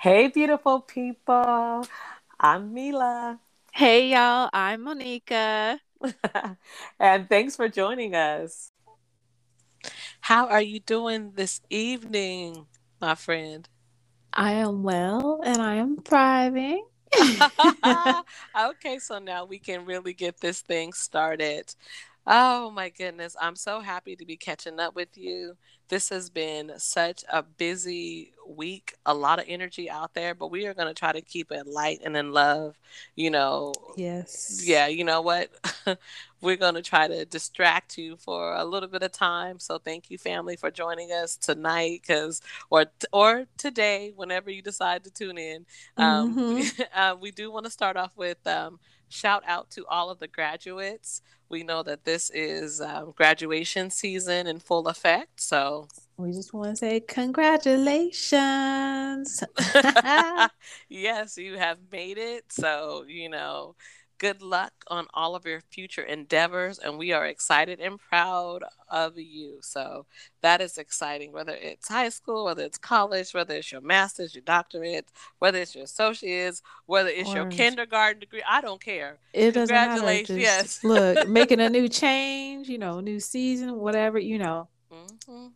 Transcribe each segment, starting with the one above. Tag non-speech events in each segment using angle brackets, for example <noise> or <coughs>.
Hey, beautiful people. I'm Mila. Hey, y'all. I'm Monica. <laughs> and thanks for joining us. How are you doing this evening, my friend? I am well and I am thriving. <laughs> <laughs> okay, so now we can really get this thing started. Oh my goodness, I'm so happy to be catching up with you. This has been such a busy week, a lot of energy out there, but we are going to try to keep it light and in love. You know, yes. Yeah, you know what? <laughs> We're going to try to distract you for a little bit of time. So thank you family for joining us tonight cuz or or today whenever you decide to tune in. Um, <laughs> mm-hmm. uh, we do want to start off with um, shout out to all of the graduates. We know that this is um, graduation season in full effect. So we just want to say congratulations. <laughs> <laughs> yes, you have made it. So, you know, good luck on all of your future endeavors and we are excited and proud of you so that is exciting whether it's high school whether it's college whether it's your master's your doctorate whether it's your associates whether it's your kindergarten degree i don't care it doesn't congratulations matter. yes <laughs> look making a new change you know new season whatever you know mm-hmm.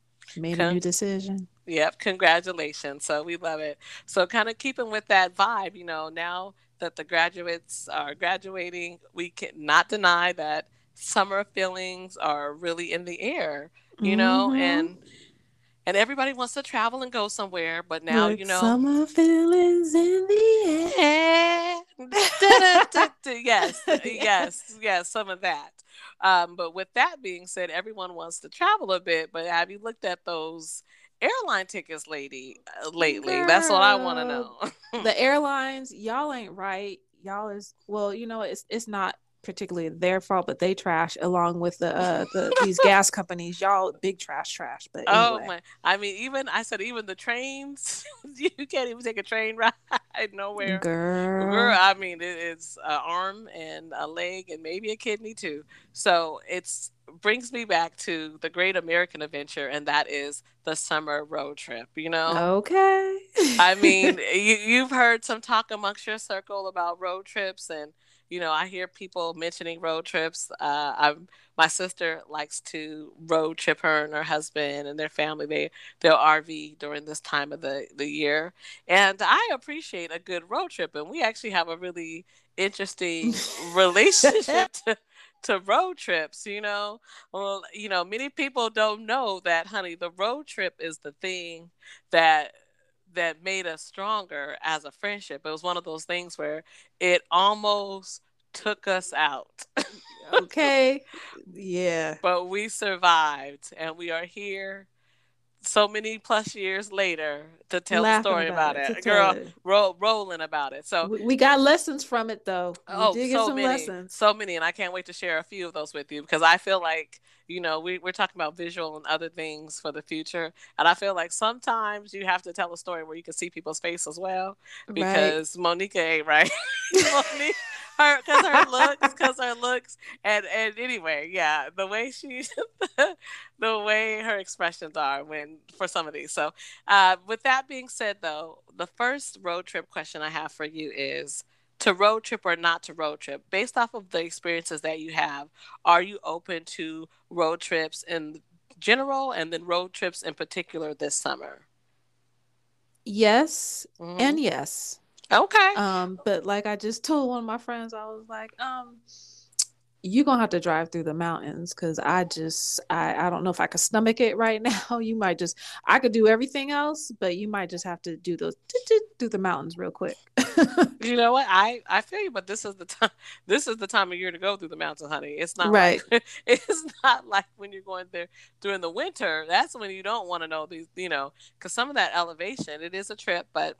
made Con- a new decision Yep, congratulations. So we love it. So kind of keeping with that vibe, you know, now that the graduates are graduating, we cannot deny that summer feelings are really in the air, you mm-hmm. know, and and everybody wants to travel and go somewhere, but now like you know summer feelings in the air. <laughs> yes, <laughs> yes, yes, some of that. Um, but with that being said, everyone wants to travel a bit. But have you looked at those airline tickets lady uh, lately? Girl, That's what I want to know. the <laughs> airlines, y'all ain't right. Y'all is well, you know, it's it's not particularly their fault, but they trash along with the uh the these <laughs> gas companies. Y'all big trash trash. But oh anyway. oh my I mean even I said even the trains <laughs> you can't even take a train ride <laughs> nowhere. Girl. Girl I mean it, it's an arm and a leg and maybe a kidney too. So it's brings me back to the great American adventure, and that is the summer road trip. You know, okay. I mean, <laughs> you, you've heard some talk amongst your circle about road trips, and you know, I hear people mentioning road trips. Uh, I'm my sister likes to road trip her and her husband and their family. They they'll RV during this time of the the year, and I appreciate a good road trip. And we actually have a really interesting relationship <laughs> to, to road trips, you know. Well, you know, many people don't know that, honey, the road trip is the thing that that made us stronger as a friendship. It was one of those things where it almost took us out. <laughs> okay. Yeah. But we survived and we are here so many plus years later to tell Laughing the story about, about it, it. girl ro- rolling about it so we got lessons from it though we oh so many lessons. so many and i can't wait to share a few of those with you because i feel like you know we, we're talking about visual and other things for the future and i feel like sometimes you have to tell a story where you can see people's face as well because right. monica ain't right <laughs> her because her looks because her looks and and anyway yeah the way she <laughs> the way her expressions are when for some of these. So uh, with that being said though the first road trip question i have for you is to road trip or not to road trip based off of the experiences that you have are you open to road trips in general and then road trips in particular this summer? Yes mm-hmm. and yes Okay. Um, but like I just told one of my friends, I was like, um, you're gonna have to drive through the mountains because I just I, I don't know if I could stomach it right <laughs> now. You might just I could do everything else, but you might just have to do those <laughs> through the mountains real quick. <laughs> you know what? I I feel you, but this is the time this is the time of year to go through the mountains, honey. It's not right. Like, it's not like when you're going there during the winter. That's when you don't want to know these, you know, because some of that elevation, it is a trip, but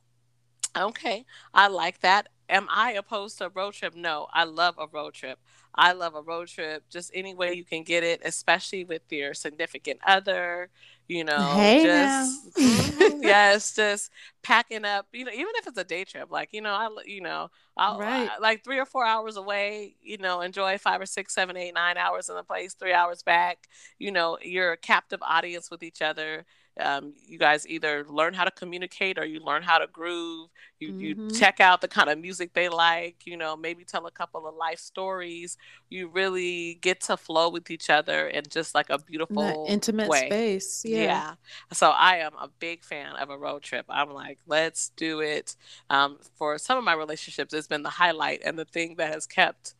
Okay, I like that. Am I opposed to a road trip? No, I love a road trip. I love a road trip just any way you can get it, especially with your significant other. You know, hey just mm-hmm, <laughs> yes, just packing up. You know, even if it's a day trip, like you know, I you know, I'll right. I, like three or four hours away. You know, enjoy five or six, seven, eight, nine hours in the place, three hours back. You know, you're a captive audience with each other um, you guys either learn how to communicate or you learn how to groove. You Mhm. you check out the kind of music they like. You know, maybe tell a couple of life stories. You really get to flow with each other in just like a beautiful intimate way. space. Yeah. Yeah. So I am a big fan of a road trip. I'm like, let's do it. Um, for some of my relationships, it's been the highlight and the thing that has kept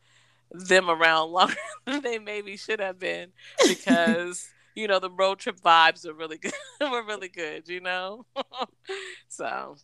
them around <laughs> longer than they maybe should have been <laughs> because you know the road trip vibes are really good. <laughs> were really good, you know. <laughs> so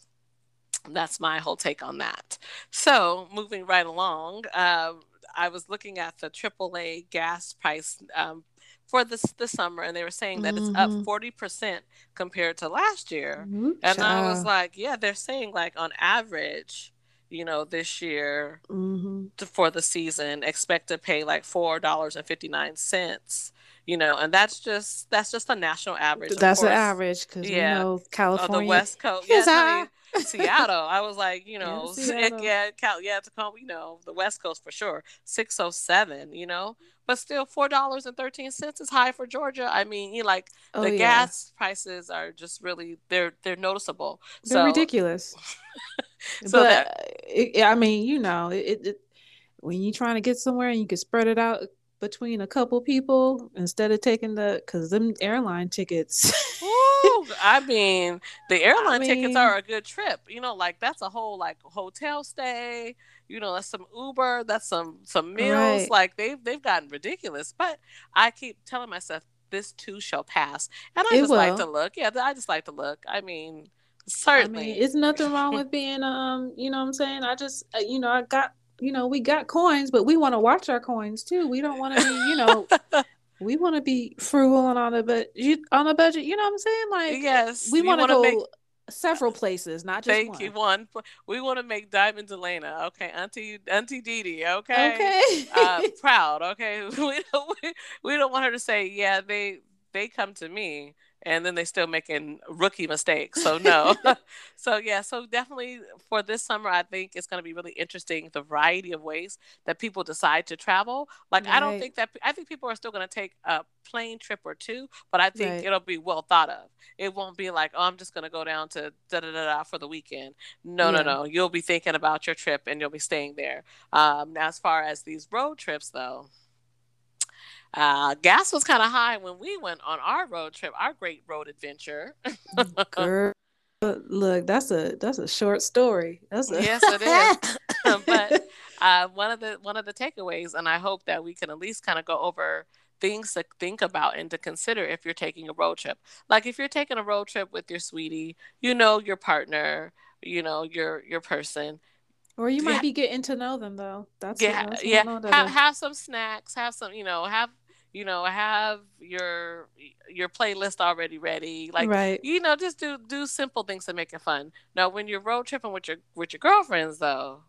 that's my whole take on that. So moving right along, um, I was looking at the AAA gas price um, for this this summer, and they were saying that it's up Mhm. forty percent compared to last year. Ooh, And I was like, yeah, they're saying like on average, you know, this year Mhm. to, for the season, expect to pay like four dollars and fifty nine cents. You know, and that's just that's just a national average. That's the average because Yeah. you know California. the West Coast, <laughs> yes, I mean, Seattle. I was like, you <laughs> know, <laughs> Seattle. yeah, Cal, yeah, Tacoma, you know, the West Coast for sure, six oh seven, you know, but still four dollars and thirteen cents is high for Georgia. I mean, you like Oh, the yeah. gas prices are just really they're they're noticeable. They're so ridiculous. So but that- uh, it, I mean, you know, it, it when you're trying to get somewhere and you can spread it out between a couple people instead of taking the because them airline tickets. <laughs> Woo! I mean, the airline tickets mean- are a good trip. You know, like that's a whole like hotel stay. You know, that's some Uber, that's some some meals. Right. Like they've they've gotten ridiculous. But I keep telling myself this too shall pass, and I It just like to look. Yeah, I just like to look. I mean, I certainly. mean, it's nothing wrong <laughs> with being um, you know what I'm saying? I just uh, you know, I got you know, we got coins, but we want to watch our coins too. We don't want to be, you know, <laughs> we want to be frugal and on a but you on a budget, you know what I'm saying? Like yes, we want to go make several places, not just Thank one. you. One, we want to make Diamond Delana, okay, Auntie Auntie Dee Dee, okay, Okay. uh, <laughs> proud, okay. <laughs> We don't we, we don't want her to say, yeah, they they come to me and then they still making rookie mistakes. So no, <laughs> <laughs> so yeah, so definitely for this summer, I think it's going to be really interesting the variety of ways that people decide to travel. Like I don't think that I think people are still going to take a plane trip or two, but I think Right. it'll be well thought of. It won't be like, oh, I'm just going to go down to da da da da for the weekend. No, no, Yeah. no. You'll be thinking about your trip and you'll be staying there. Um, now, as far as these road trips, though, uh, gas was kind of high when we went on our road trip, our great road adventure. Girl, look, that's a that's a short story. That's a yes, it is. <laughs> <laughs> but uh, one of the one of the takeaways, and I hope that we can at least kind of go over things to think about and to consider if you're taking a road trip. Like if you're taking a road trip with your sweetie, you know your partner, you know your your person. or you Yeah. might be getting to know them though. That's yeah, yeah. Have, have some snacks. Have some, you know, have you know, have your your playlist already ready. Like right. you know, just do do simple things to make it fun. Now, when you're road tripping with your with your girlfriends, though,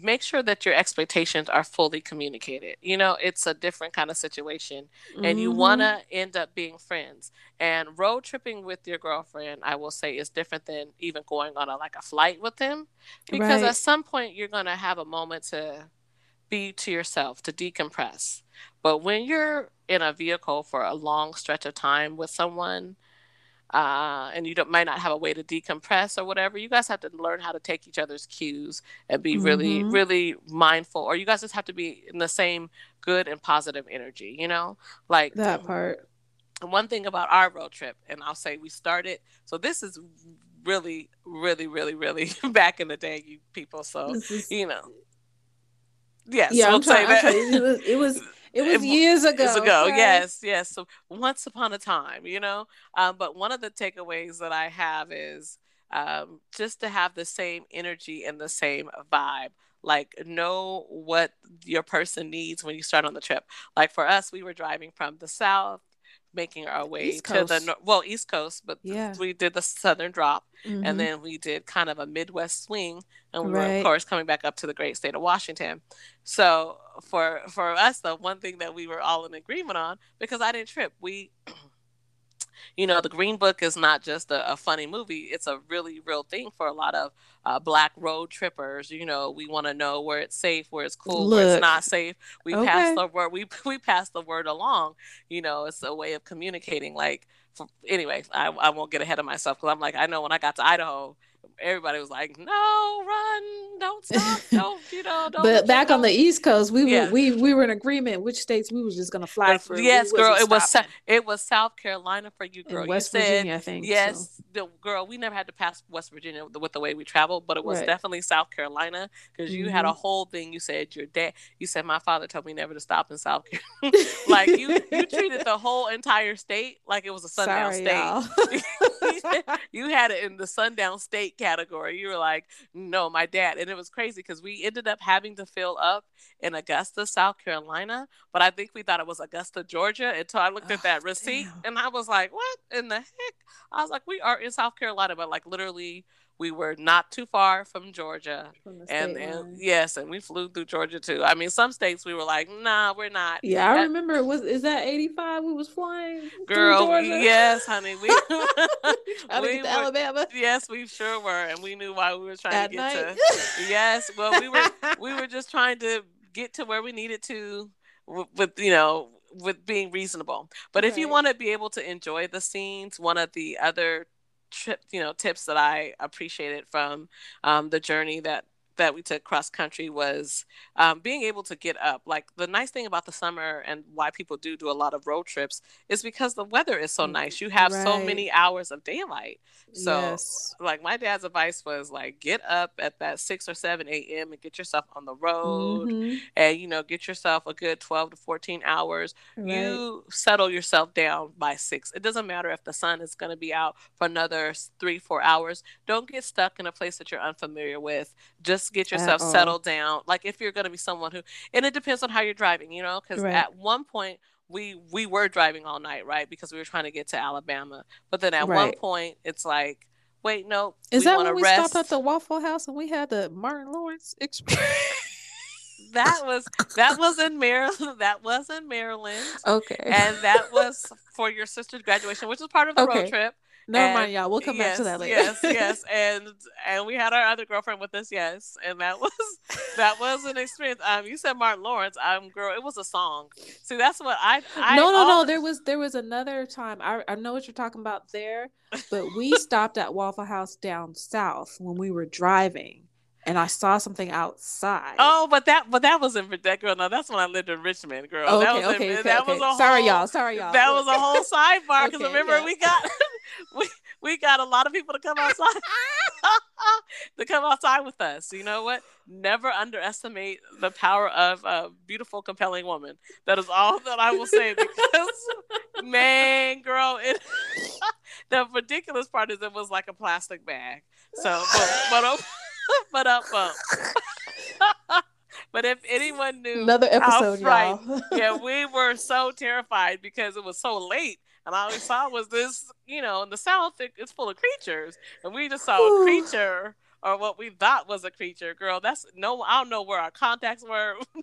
make sure that your expectations are fully communicated. You know, it's a different kind of situation, and you Mhm. want to end up being friends. And road tripping with your girlfriend, I will say, is different than even going on a like a flight with them, because Right. at some point you're gonna have a moment to be to yourself to decompress. But when you're in a vehicle for a long stretch of time with someone, uh, and you don't might not have a way to decompress or whatever, you guys have to learn how to take each other's cues and be really, Mhm. really mindful. Or you guys just have to be in the same good and positive energy. You know, like that part. one thing about our road trip, and I'll say we started. So this is really, really, really, really <laughs> back in the day, you people. So is- you know, yes, yeah, we'll I'm trying, say I'm that. trying- it was it was <laughs> it was It- years ago. years ago. Yes, yes. So once upon a time, you know. Um, but one of the takeaways that I have is um, just to have the same energy and the same vibe. Like know what your person needs when you start on the trip. Like for us, we were driving from the south, making our way to the well East Coast, but Yeah. we did the southern drop, Mhm. and then we did kind of a Midwest swing, and we were of course coming back up to the great state of Washington. So for for us, though, one thing that we were all in agreement on because I didn't trip, we. <clears throat> You know, the Green Book is not just a, a funny movie; it's a really real thing for a lot of uh, black road trippers. You know, we want to know where it's safe, where it's cool, where it's not safe. We Okay. pass the word. We <laughs> we pass the word along. You know, it's a way of communicating. Like for, anyway, I, I won't get ahead of myself because I'm like, I know when I got to Idaho, everybody was like, "No, run, don't stop, <laughs> don't you know." Don't but back on the East Coast, we Yeah. were we we were in agreement which states we was just gonna fly through. yes, We girl, it was it was South Carolina for you, girl. in West you said, Virginia, I think. so. Yes, the girl, we never had to pass West Virginia with, with the way we traveled, but it was Right. definitely South Carolina because you had a Mhm. whole thing. You said your dad, you said my father told me never to stop in South Carolina. <laughs> <laughs> like you, you treated the whole entire state like it was a sundown Sorry, state. you had it in the sundown state category. You were like, no, my dad. And it was crazy because we ended up having to fill up in Augusta, South Carolina. But I think we thought it was Augusta, Georgia until I looked at Oh, that receipt damn. and I was like, what in the heck? I was like, we are in South Carolina, but like literally we were not too far from Georgia. From the And, and yes, and we flew through Georgia too. I mean, some states we were like, nah, we're not. Yeah, I Uh, remember. it Was is that eighty five? We was flying. Girl, Georgia? yes, honey. We <laughs> <laughs> we get to were- Alabama Yes, we sure were, and we knew why we were trying at to get night. to. Yes, well, we were <laughs> we were just trying to get to where we needed to, with, with you know, with being reasonable. But if you want to be able to enjoy the scenes, one of the other trip, you know, tips that I appreciated from um, the journey that that we took cross country was um, being able to get up. Like the nice thing about the summer and why people do do a lot of road trips is because the weather is so nice. You have so many hours of daylight. So yes. like my dad's advice was like get up at that 6 or 7 a.m and get yourself on the road Mhm. and you know get yourself a good 12 to 14 hours Right. you settle yourself down by 6 it doesn't matter if the sun is going to be out for another 3 4 hours don't get stuck in a place that you're unfamiliar with just get yourself settled down like if you're going to be someone who and it depends on how you're driving you know cuz Right. at one point we we were driving all night right because we were trying to get to Alabama but then at one point it's like wait no Is that when we rest. stopped at the Waffle House and we had the Martin Lawrence experience? <laughs> that was that was in Maryland. That was in Maryland, okay. and that <laughs> was for your sister's graduation, which was part of the road trip. Never and- mind, y'all. We'll come back to that later. Yes, yes, <laughs> and and we had our other girlfriend with us. Yes, and that was <laughs> that was an experience. Um, you said Martin Lawrence. Um, girl, it was a song. See, that's what I. I no, no, no. There was there was another time. I I know what you're talking about there, but we <laughs> stopped at Waffle House down south when we were driving, and I saw something outside. Oh, but that but that was in that girl. No, that's when I lived in Richmond, girl. Oh, that okay, was okay, in, okay, that okay. was a whole, sorry, y'all. Sorry, y'all. That was a whole <laughs> sidebar because Okay, remember yeah. we got <laughs> we we got a lot of people to come outside <laughs> to come outside with us. You know what? Never underestimate the power of a beautiful, compelling woman. That is all that I will say because man, girl, it the ridiculous part is it was like a plastic bag. So but but but up bump. But if anyone knew Another episode, fright- y'all. <laughs> yeah, we were so terrified because it was so late, and all we saw was this. You know, in the South, it, it's full of creatures, and we just saw a creature or what we thought was a creature. Girl, that's no. I don't know where our contacts were. <laughs>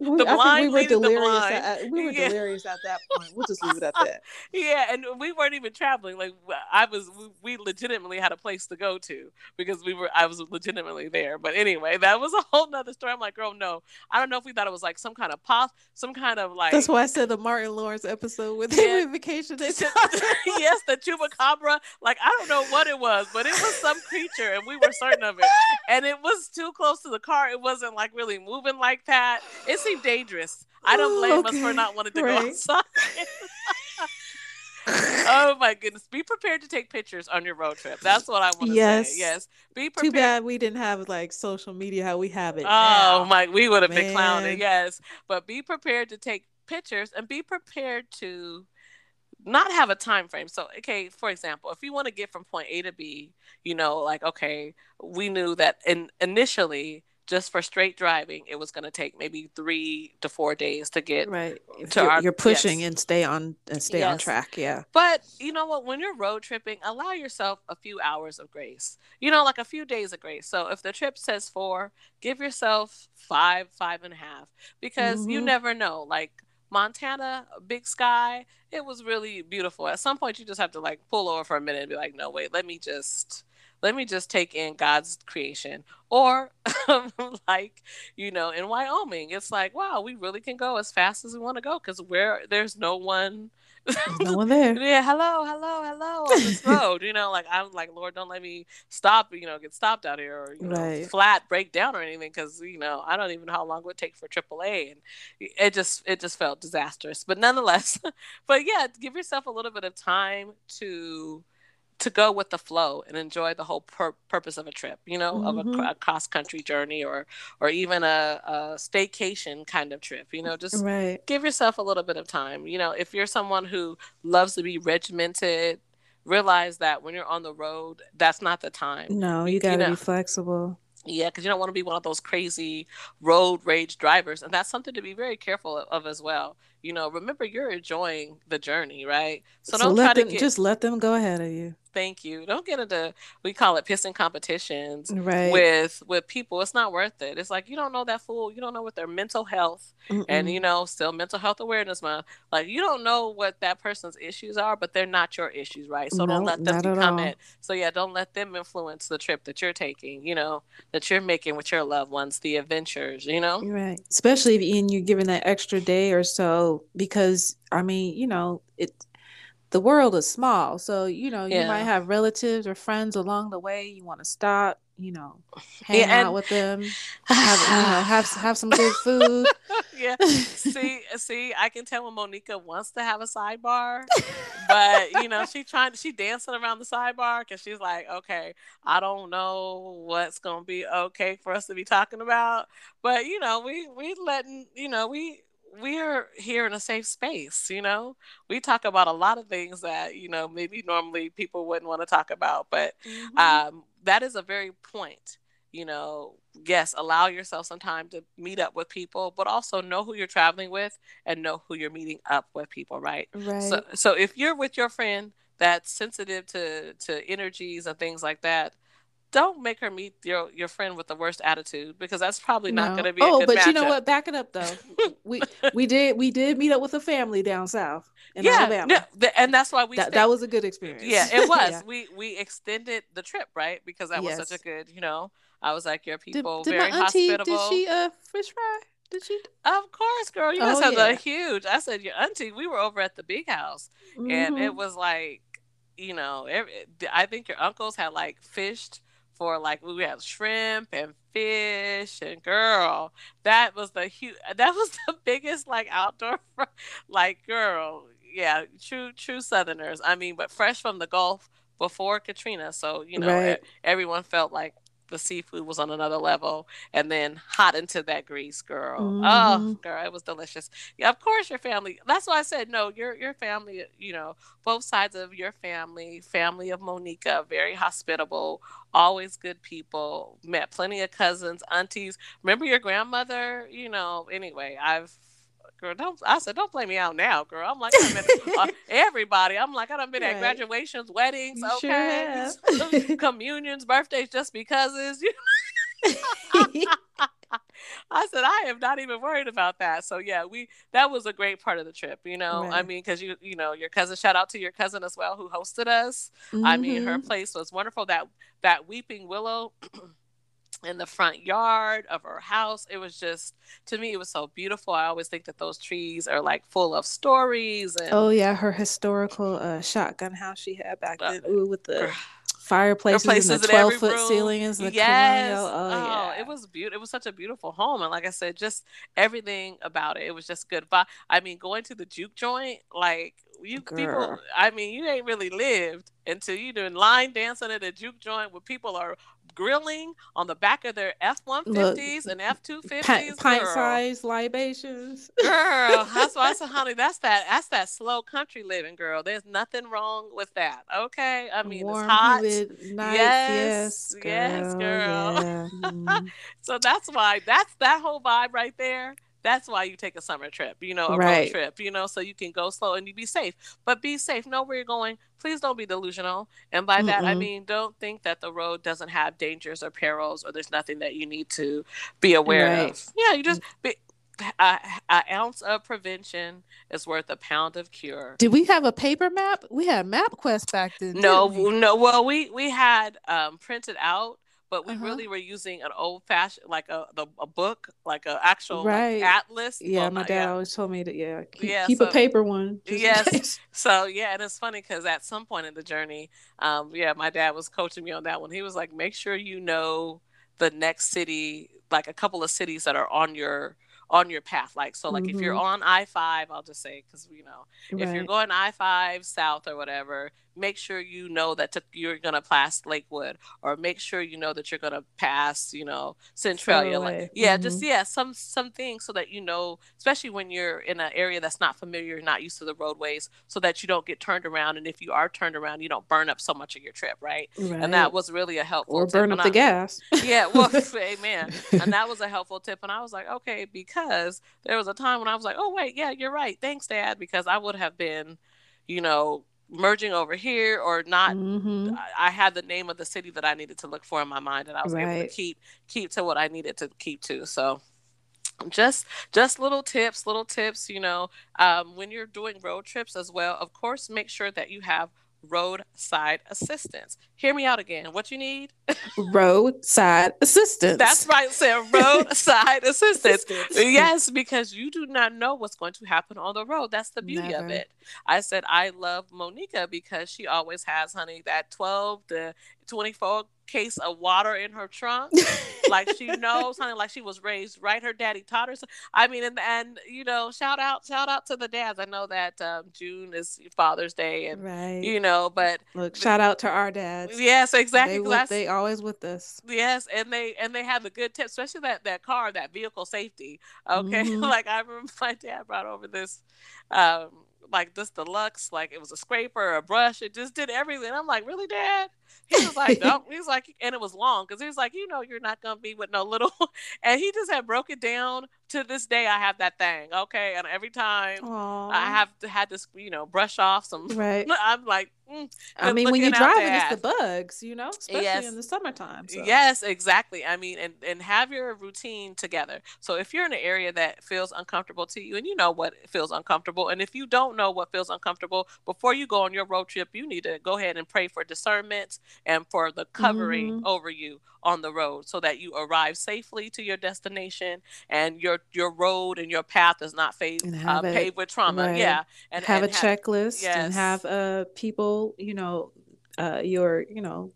We- The I blind we were delirious. At, we were <laughs> Yeah. delirious at that point. We'll just leave it at that. <laughs> yeah, and we weren't even traveling. Like I was, we, legitimately had a place to go to because we were. I was legitimately there. But anyway, that was a whole nother story. I'm like, girl, no. I don't know if we thought it was like some kind of pop, some kind of like. That's why I said the Martin Lawrence episode with Yeah. vacation. They yes, the chupacabra. Like I don't know what it was, but it was some creature, and we were certain of it. And it was too close to the car. It wasn't like really moving like that. It seemed dangerous. I don't blame us for not wanting to go Right. outside. <laughs> oh my goodness! Be prepared to take pictures on your road trip. That's what I want to Yes. say. Yes, be Too bad we didn't have like social media how we have it. Oh now. my, we would have been clowning. Yes, but be prepared to take pictures and be prepared to not have a time frame. So, okay, for example, if you want to get from point A to B, you know, like okay, we knew that in initially just for straight driving, it was going to take maybe three to four days to get Right. To you're, our- you're pushing yes. and stay on and stay on track. Yeah. But you know what? When you're road tripping, allow yourself a few hours of grace. You know, like a few days of grace. So if the trip says four, give yourself five, five and a half, because you Mhm. never know. Like Montana, big sky, it was really beautiful. At some point, you just have to like pull over for a minute and be like, no, wait, let me just. Let me just take in God's creation. Or, <laughs> like, you know, in Wyoming, it's like, wow, we really can go as fast as we want to go because where there's no one no one <laughs> there. yeah, hello, hello, hello on this <laughs> road. You know, like I'm like, Lord, don't let me stop. You know, get stopped out here or you know, Right. flat break down or anything because you know I don't even know how long it would take for AAA, and it just it just felt disastrous. But nonetheless, <laughs> but yeah, give yourself a little bit of time to to go with the flow and enjoy the whole pur- purpose of a trip. You know, of Mhm. a, a cross country journey or or even a, a staycation kind of trip. You know, just Right. give yourself a little bit of time. You know, if you're someone who loves to be regimented, realize that when you're on the road, that's not the time. No, You- gotta you know- be flexible. Yeah, because you don't want to be one of those crazy road rage drivers, and that's something to be very careful of, of as well. You know, remember you're enjoying the journey, right? So, So, don't try let to get. just let them go ahead of you. Thank you. Don't get into we call it pissing competitions Right. with with people. It's not worth it. It's like you don't know that fool. You don't know what their mental health and Mm-mm. you know still mental health awareness month like you don't know what that person's issues are but they're not your issues right so don't let them become it so yeah don't let them influence the trip that you're taking you know that you're making with your loved ones the adventures you know Right. Especially if and you're given that extra day or so because I mean, you know, it the world is small. So, you know, you might have relatives or friends along the way. You want to stop, you know, hang Yeah, out with them, have you know, <sighs> have have some good food. yeah <laughs> see see i can tell when monica wants to have a sidebar but you know she trying she dancing around the sidebar because she's like okay i don't know what's gonna be okay for us to be talking about but you know we we letting you know we we're here in a safe space you know we talk about a lot of things that you know maybe normally people wouldn't want to talk about but Mhm. um, that is a very point you know yes allow yourself some time to meet up with people but also know who you're traveling with and know who you're meeting up with people right, right. so so if you're with your friend that's sensitive to to energies and things like that don't make her meet your your friend with the worst attitude because that's probably not No. going to be a good thing. oh, but you know what? Back it up though. <laughs> we we did we did meet up with a family down south in yeah, Alabama. th- and that's why we that, that was a good experience. yeah it <laughs> was Yeah. we we extended the trip right because that was such a good you know i was like your people did very my auntie hospitable did she uh fish fry? Did she? Of course, girl. You guys Oh, have yeah. a huge. I said your auntie. We were over at the big house, and it was like, you know, every, I think your uncles had like fished for like we had shrimp and fish and girl, that was the huge. That was <laughs> the biggest like outdoor, <laughs> like girl. Yeah, true, true Southerners. I mean, but fresh from the Gulf before Katrina, so you know Right. everyone felt like the seafood was on another level and then hot into that grease girl. Oh Mhm. girl it was delicious. Yeah of course your family that's why i said no your your family you know both sides of your family family of monica very hospitable always good people met plenty of cousins aunties. Remember your grandmother? You know anyway i've Girl, don't I said don't play me out now, girl. I'm like I've been, uh, <laughs> everybody. I'm like I done been at graduations, weddings, You okay, have. <laughs> <laughs> communions, birthdays, just because is. I said I am not even worried about that. So yeah, we that was a great part of the trip. You know, I mean, because you you know your cousin. Shout out to your cousin as well who hosted us. I mean, her Mhm. place was wonderful. That that weeping willow. <clears throat> in the front yard of her house it was just to me it was so beautiful i always think that those trees are like full of stories and Oh yeah, her historical uh, shotgun house she had back Uh, then. Ooh, with the fireplaces and the twelve foot room. ceilings and the yes. colonial. Oh, yeah, it was beautiful. It was such a beautiful home, and like I said, just everything about it. It was just good. But I mean, going to the juke joint, like you people. I mean, you ain't really lived until you doing line dancing at a juke joint where people are grilling on the back of their F one fifties and F two Pint, fifties. pint sized libations. <laughs> Girl, that's why I said, honey, that's that that's that slow country living, girl. There's nothing wrong with that. Okay. I mean Warm, it's hot. humid nights. Yes, Yes, yes, girl. yeah. <laughs> Mm. So that's why that's that whole vibe right there. That's why you take a summer trip, you know, a road trip, you know, so you can go slow and you be safe. But be safe. Know where you're going. Please don't be delusional. And by that, I mean, don't think that the road doesn't have dangers or perils or there's nothing that you need to be aware Right. of. Yeah, you just be. A, a ounce of prevention is worth a pound of cure. Did we have a paper map? We had MapQuest back then. No, we? no. Well, we we had um, printed out, but we Uh-huh. really were using an old fashioned like a the, a book, like an actual like, Right. atlas. Yeah, Well, my not- dad always told me to yeah keep, Yeah, keep so- a paper one. <laughs> Yes. So yeah, and it's funny because at some point in the journey, um, yeah, my dad was coaching me on that one. He was like, make sure you know the next city, like a couple of cities that are on your on your path. Like so, like if you're Mhm. on I five, I'll just say because you know if you're going I five south or whatever, make sure you know that to, you're gonna pass Lakewood, or make sure you know that you're gonna pass, you know, Centralia. Like, Away. yeah, just Mhm. yeah, some some things so that you know, especially when you're in an area that's not familiar, not used to the roadways, so that you don't get turned around, and if you are turned around, you don't burn up so much of your trip, right? right. And that was really a helpful. or tip, burn and up the I- gas. yeah, well, <laughs> <laughs> amen. And that was a helpful tip. And I was like, okay, because there was a time when I was like, oh, wait, yeah, you're right. Thanks, Dad. Because I would have been, you know, merging over here or not. Mhm. I- I had the name of the city that I needed to look for in my mind, and I was able to keep keep to what I needed to keep to. So just just little tips little tips you know um, when you're doing road trips as well of course make sure that you have roadside assistance. Hear me out again. What you need? <laughs> Roadside assistance. that's right. Sarah. roadside <laughs> assistance. Assistance. yes because you do not know what's going to happen on the road. That's the beauty of it. I said i love monica because she always has honey that 12 to 24 case of water in her trunk <laughs> like she knows honey like she was raised right her daddy taught her so, i mean and and you know shout out shout out to the dads i know that um, june is father's day and right. you know but Look, shout out to our dads. yes exactly They, with, they always with us. Yes, and they and they have the good tips, especially that that car, that vehicle safety. Okay, <laughs> Mhm. like I remember <laughs> my dad brought over this, um, like this deluxe, like it was a scraper, a brush, it just did everything. I'm like, really, Dad? <laughs> He was like, no. He was like, <laughs> and it was long because he was like, you know, you're not gonna be with no little, <laughs> and he just had broke it down. To this day, I have that thing. Okay, and every time Aww. I have to, had to, you know, brush off some. Right. I'm like, mm, I mean, when you're driving, it's the bugs, you know, especially Yes. in the summertime. So. Yes, exactly. I mean, and and have your routine together. So if you're in an area that feels uncomfortable to you, and you know what feels uncomfortable, and if you don't know what feels uncomfortable, before you go on your road trip, you need to go ahead and pray for discernment and for the covering Mhm. over you on the road, so that you arrive safely to your destination and your your road and your path is not paved uh, paved with trauma. right. Yeah, and have and a checklist yes. and have uh people, you know, uh your, you know,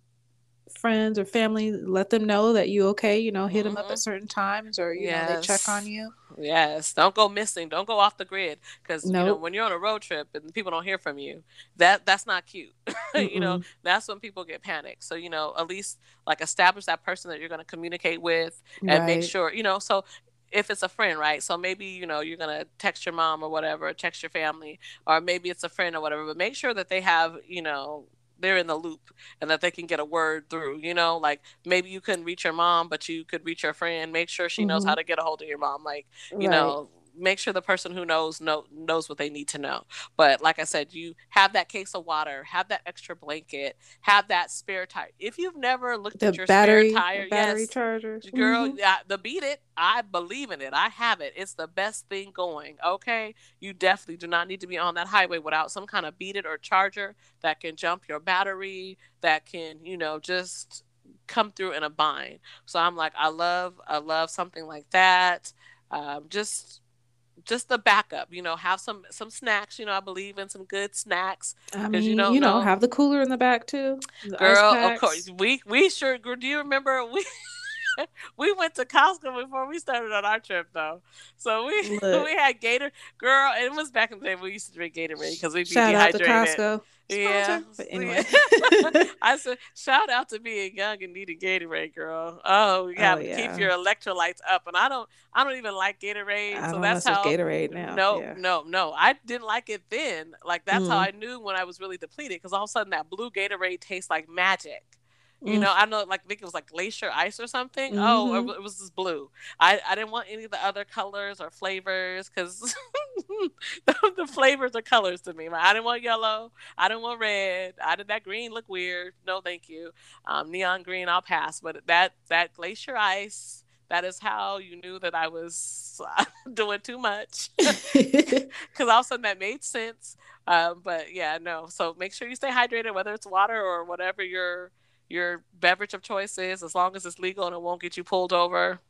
friends or family, let them know that you okay, you know, hit them up at mm-hmm. certain times or you know, they check on you. Yes, don't go missing. Don't go off the grid because you know when you're on a road trip and people don't hear from you, that that's not cute. <laughs> you know, that's when people get panicked. So you know, at least like establish that person that you're going to communicate with and make sure you know. So if it's a friend, right? So maybe you know you're gonna text your mom or whatever, text your family, or maybe it's a friend or whatever. But make sure that they have you know they're in the loop and that they can get a word through. You know, like maybe you couldn't reach your mom, but you could reach your friend. Make sure she knows Mhm. how to get a hold of your mom. Like you Right. know make sure the person who knows know, knows what they need to know. But like i said you have that case of water have that extra blanket have that spare tire. If you've never looked the at your battery spare tire battery yes. chargers. girl Mhm. yeah, the beat it. I believe in it. I have it. It's the best thing going okay? You definitely do not need to be on that highway without some kind of beat it or charger that can jump your battery that can you know just come through in a bind. So i'm like i love i love something like that. Um, just just the backup you know have some some snacks you know i believe in some good snacks I mean, you you, don't know, know. have the cooler in the back too. girl of course we we sure do you remember we <laughs> we went to Costco before we started on our trip though. So we <laughs> Look. we had Gator girl, it was back in the day we used to drink Gatorade because we'd be Shout out to dehydrated. Costco. Yeah. But anyway. <laughs> I said, shout out to being young and needing Gatorade, girl. Oh, you Oh, to yeah. keep your electrolytes up, and I don't, I don't even like Gatorade, I so that's how. Gatorade now. No, yeah. no, no. I didn't like it then. Like that's how Mm. I knew when I was really depleted, because all of a sudden that blue Gatorade tastes like magic. You Mm. know, I know, like I think it was like glacier ice or something. Oh, it, Mhm. wa- it was this blue. I, I didn't want any of the other colors or flavors because <laughs> the, flavors are colors to me. I didn't want yellow. I didn't want red. I did that green look weird. No, thank you. Um, neon green, I'll pass. But that that glacier ice. That is how you knew that I was <laughs> doing too much. <laughs> Because all of a sudden that made sense. Um, but yeah, no. So make sure you stay hydrated, whether it's water or whatever your your beverage of choice is, as long as it's legal and it won't get you pulled over.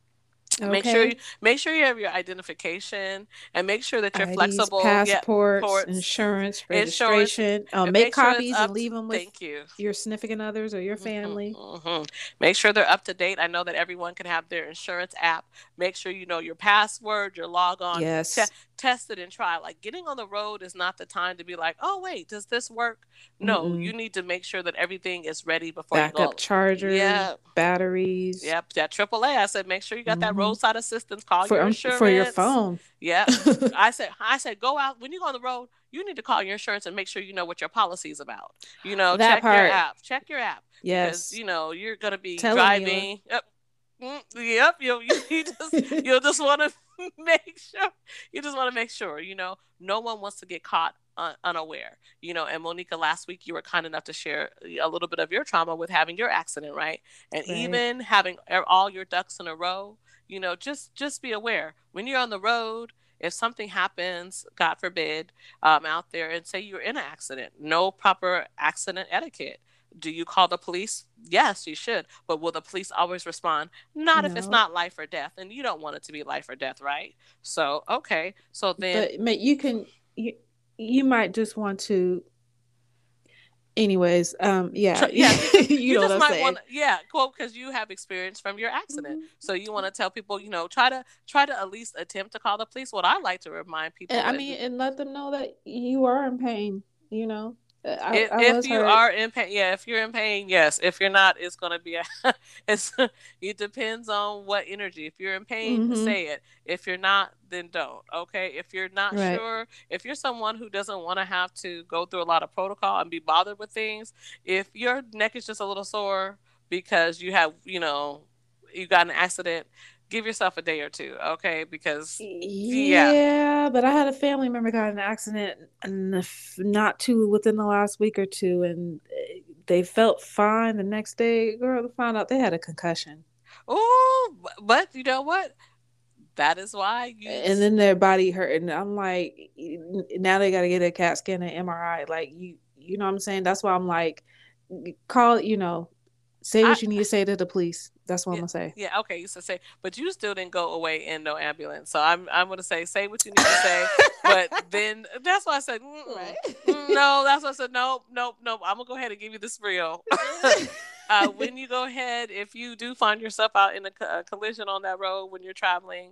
Okay. Make sure you make sure you have your identification and make sure that you're IDs, flexible. Passports, yeah, insurance, registration. Insurance, uh, make copies sure and leave them with thank you. your significant others or your mm-hmm, family. Mm-hmm, mm-hmm. Make sure they're up to date. I know that everyone can have their insurance app. Make sure you know your password, your log on. Yes. Te- test it and try. Like getting on the road is not the time to be like, oh wait, does this work? No, mm you need to make sure that everything is ready before Backup you go. chargers, yeah. batteries. Yep, that AAA. I said make sure you got mm-hmm. that roadside assistance. Call for, your insurance for your phone. Yeah, <laughs> I said I said go out when you go on the road. You need to call your insurance and make sure you know what your policy is about. You know, that check part. your app. Check your app. Yes, because, you know you're gonna be Telling driving. Yep. Mm, yep, you you, <laughs> you just <laughs> you'll just want to <laughs> make sure you just want to make sure you know no one wants to get caught un- unaware you know and monica last week you were kind enough to share a little bit of your trauma with having your accident right and right. even having all your ducks in a row you know just just be aware when you're on the road if something happens god forbid um, out there and say you're in an accident no proper accident etiquette do you call the police? Yes, you should. But will the police always respond? Not no. if it's not life or death. And you don't want it to be life or death, right? So, okay. So then. But, you can, you, you might just want to anyways um yeah <laughs> yeah you, you just might want yeah quote because you have experience from your accident mm-hmm. so you want to tell people you know try to try to at least attempt to call the police what i like to remind people and, i mean and let them know that you are in pain you know I, if, I if you hurt. are in pain, yeah, if you're in pain, yes. If you're not, it's gonna be a. <laughs> it's it depends on what energy. If you're in pain, mm-hmm. say it. If you're not, then don't. Okay. If you're not right. sure, if you're someone who doesn't want to have to go through a lot of protocol and be bothered with things, if your neck is just a little sore because you have, you know, you got an accident, give yourself a day or two, okay? Because yeah, yeah but I had a family member got in an accident not too within the last week or two, and eh, they felt fine the next day. Girl, found out they had a concussion. Oh, but you know what? That is why. You... And then their body hurt, and I'm like, now they got to get a CAT scan and MRI. Like you, you know what I'm saying? That's why I'm like, call. You know, say what I, you need to say to the police that's what yeah, I'm gonna say. Yeah, okay, you should say, but you still didn't go away in no ambulance. So I'm I'm gonna say, say what you need to say, but <laughs> then that's why I said, right. Mm, no, that's why I said, no, no, no. I'm gonna go ahead and give you this real. <laughs> uh, when you go ahead, if you do find yourself out in a, a collision on that road when you're traveling,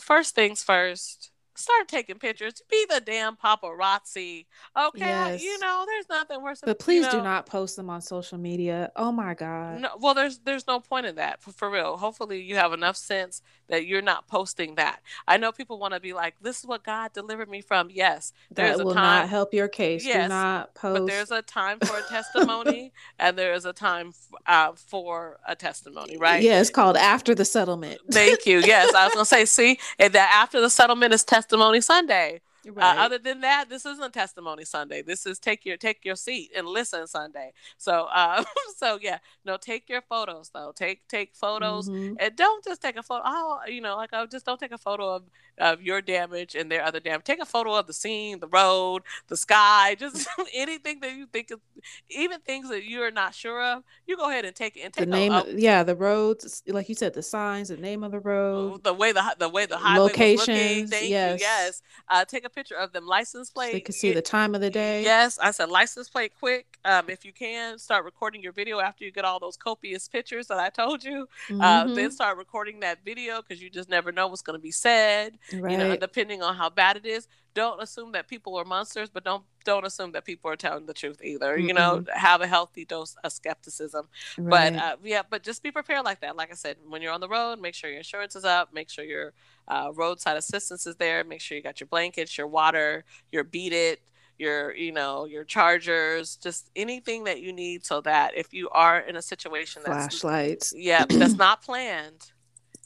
first things first start taking pictures. Be the damn paparazzi. Okay. Yes. You know, there's nothing worse. But please you know, do not post them on social media. Oh my God. No, well, there's there's no point in that for, for real. Hopefully you have enough sense that you're not posting that. I know people want to be like, this is what God delivered me from. Yes. There's that will a time, not help your case. Yes, do not post. But there's a time for a testimony <laughs> and there is a time uh, for a testimony, right? Yeah, it's called after the settlement. Thank you. Yes. I was going to say, see, that after the settlement is testimony testimony Sunday. Uh, right. Uh, other than that, this isn't testimony Sunday. This is take your take your seat and listen Sunday. So, uh, <laughs> so yeah, no, take your photos though. Take take photos mm-hmm. and don't just take a photo. Oh, you know, like I just don't take a photo of of your damage and their other damage. Take a photo of the scene, the road, the sky, <laughs> just anything that you think of, even things that you're not sure of. You go ahead and take it and take the name. Of, yeah, the roads, like you said, the signs, the name of the road, the way the the way the highway locations. Thank yes, you. yes. Uh, take a picture of them license plate. So you can see the time of the day. Yes, I said license plate quick. Um, if you can, start recording your video after you get all those copious pictures that I told you. Mm-hmm. Uh, then mm-hmm. start recording that video because you just never know what's going to be said. Right. You know, depending on how bad it is. Don't assume that people are monsters, but don't don't assume that people are telling the truth either. Mm-hmm. You know, have a healthy dose of skepticism. Right. But uh, yeah, but just be prepared like that. Like I said, when you're on the road, make sure your insurance is up. Make sure your uh, roadside assistance is there. Make sure you got your blankets, your water, your beat it your you know your chargers just anything that you need so that if you are in a situation that's flashlights yeah that's not planned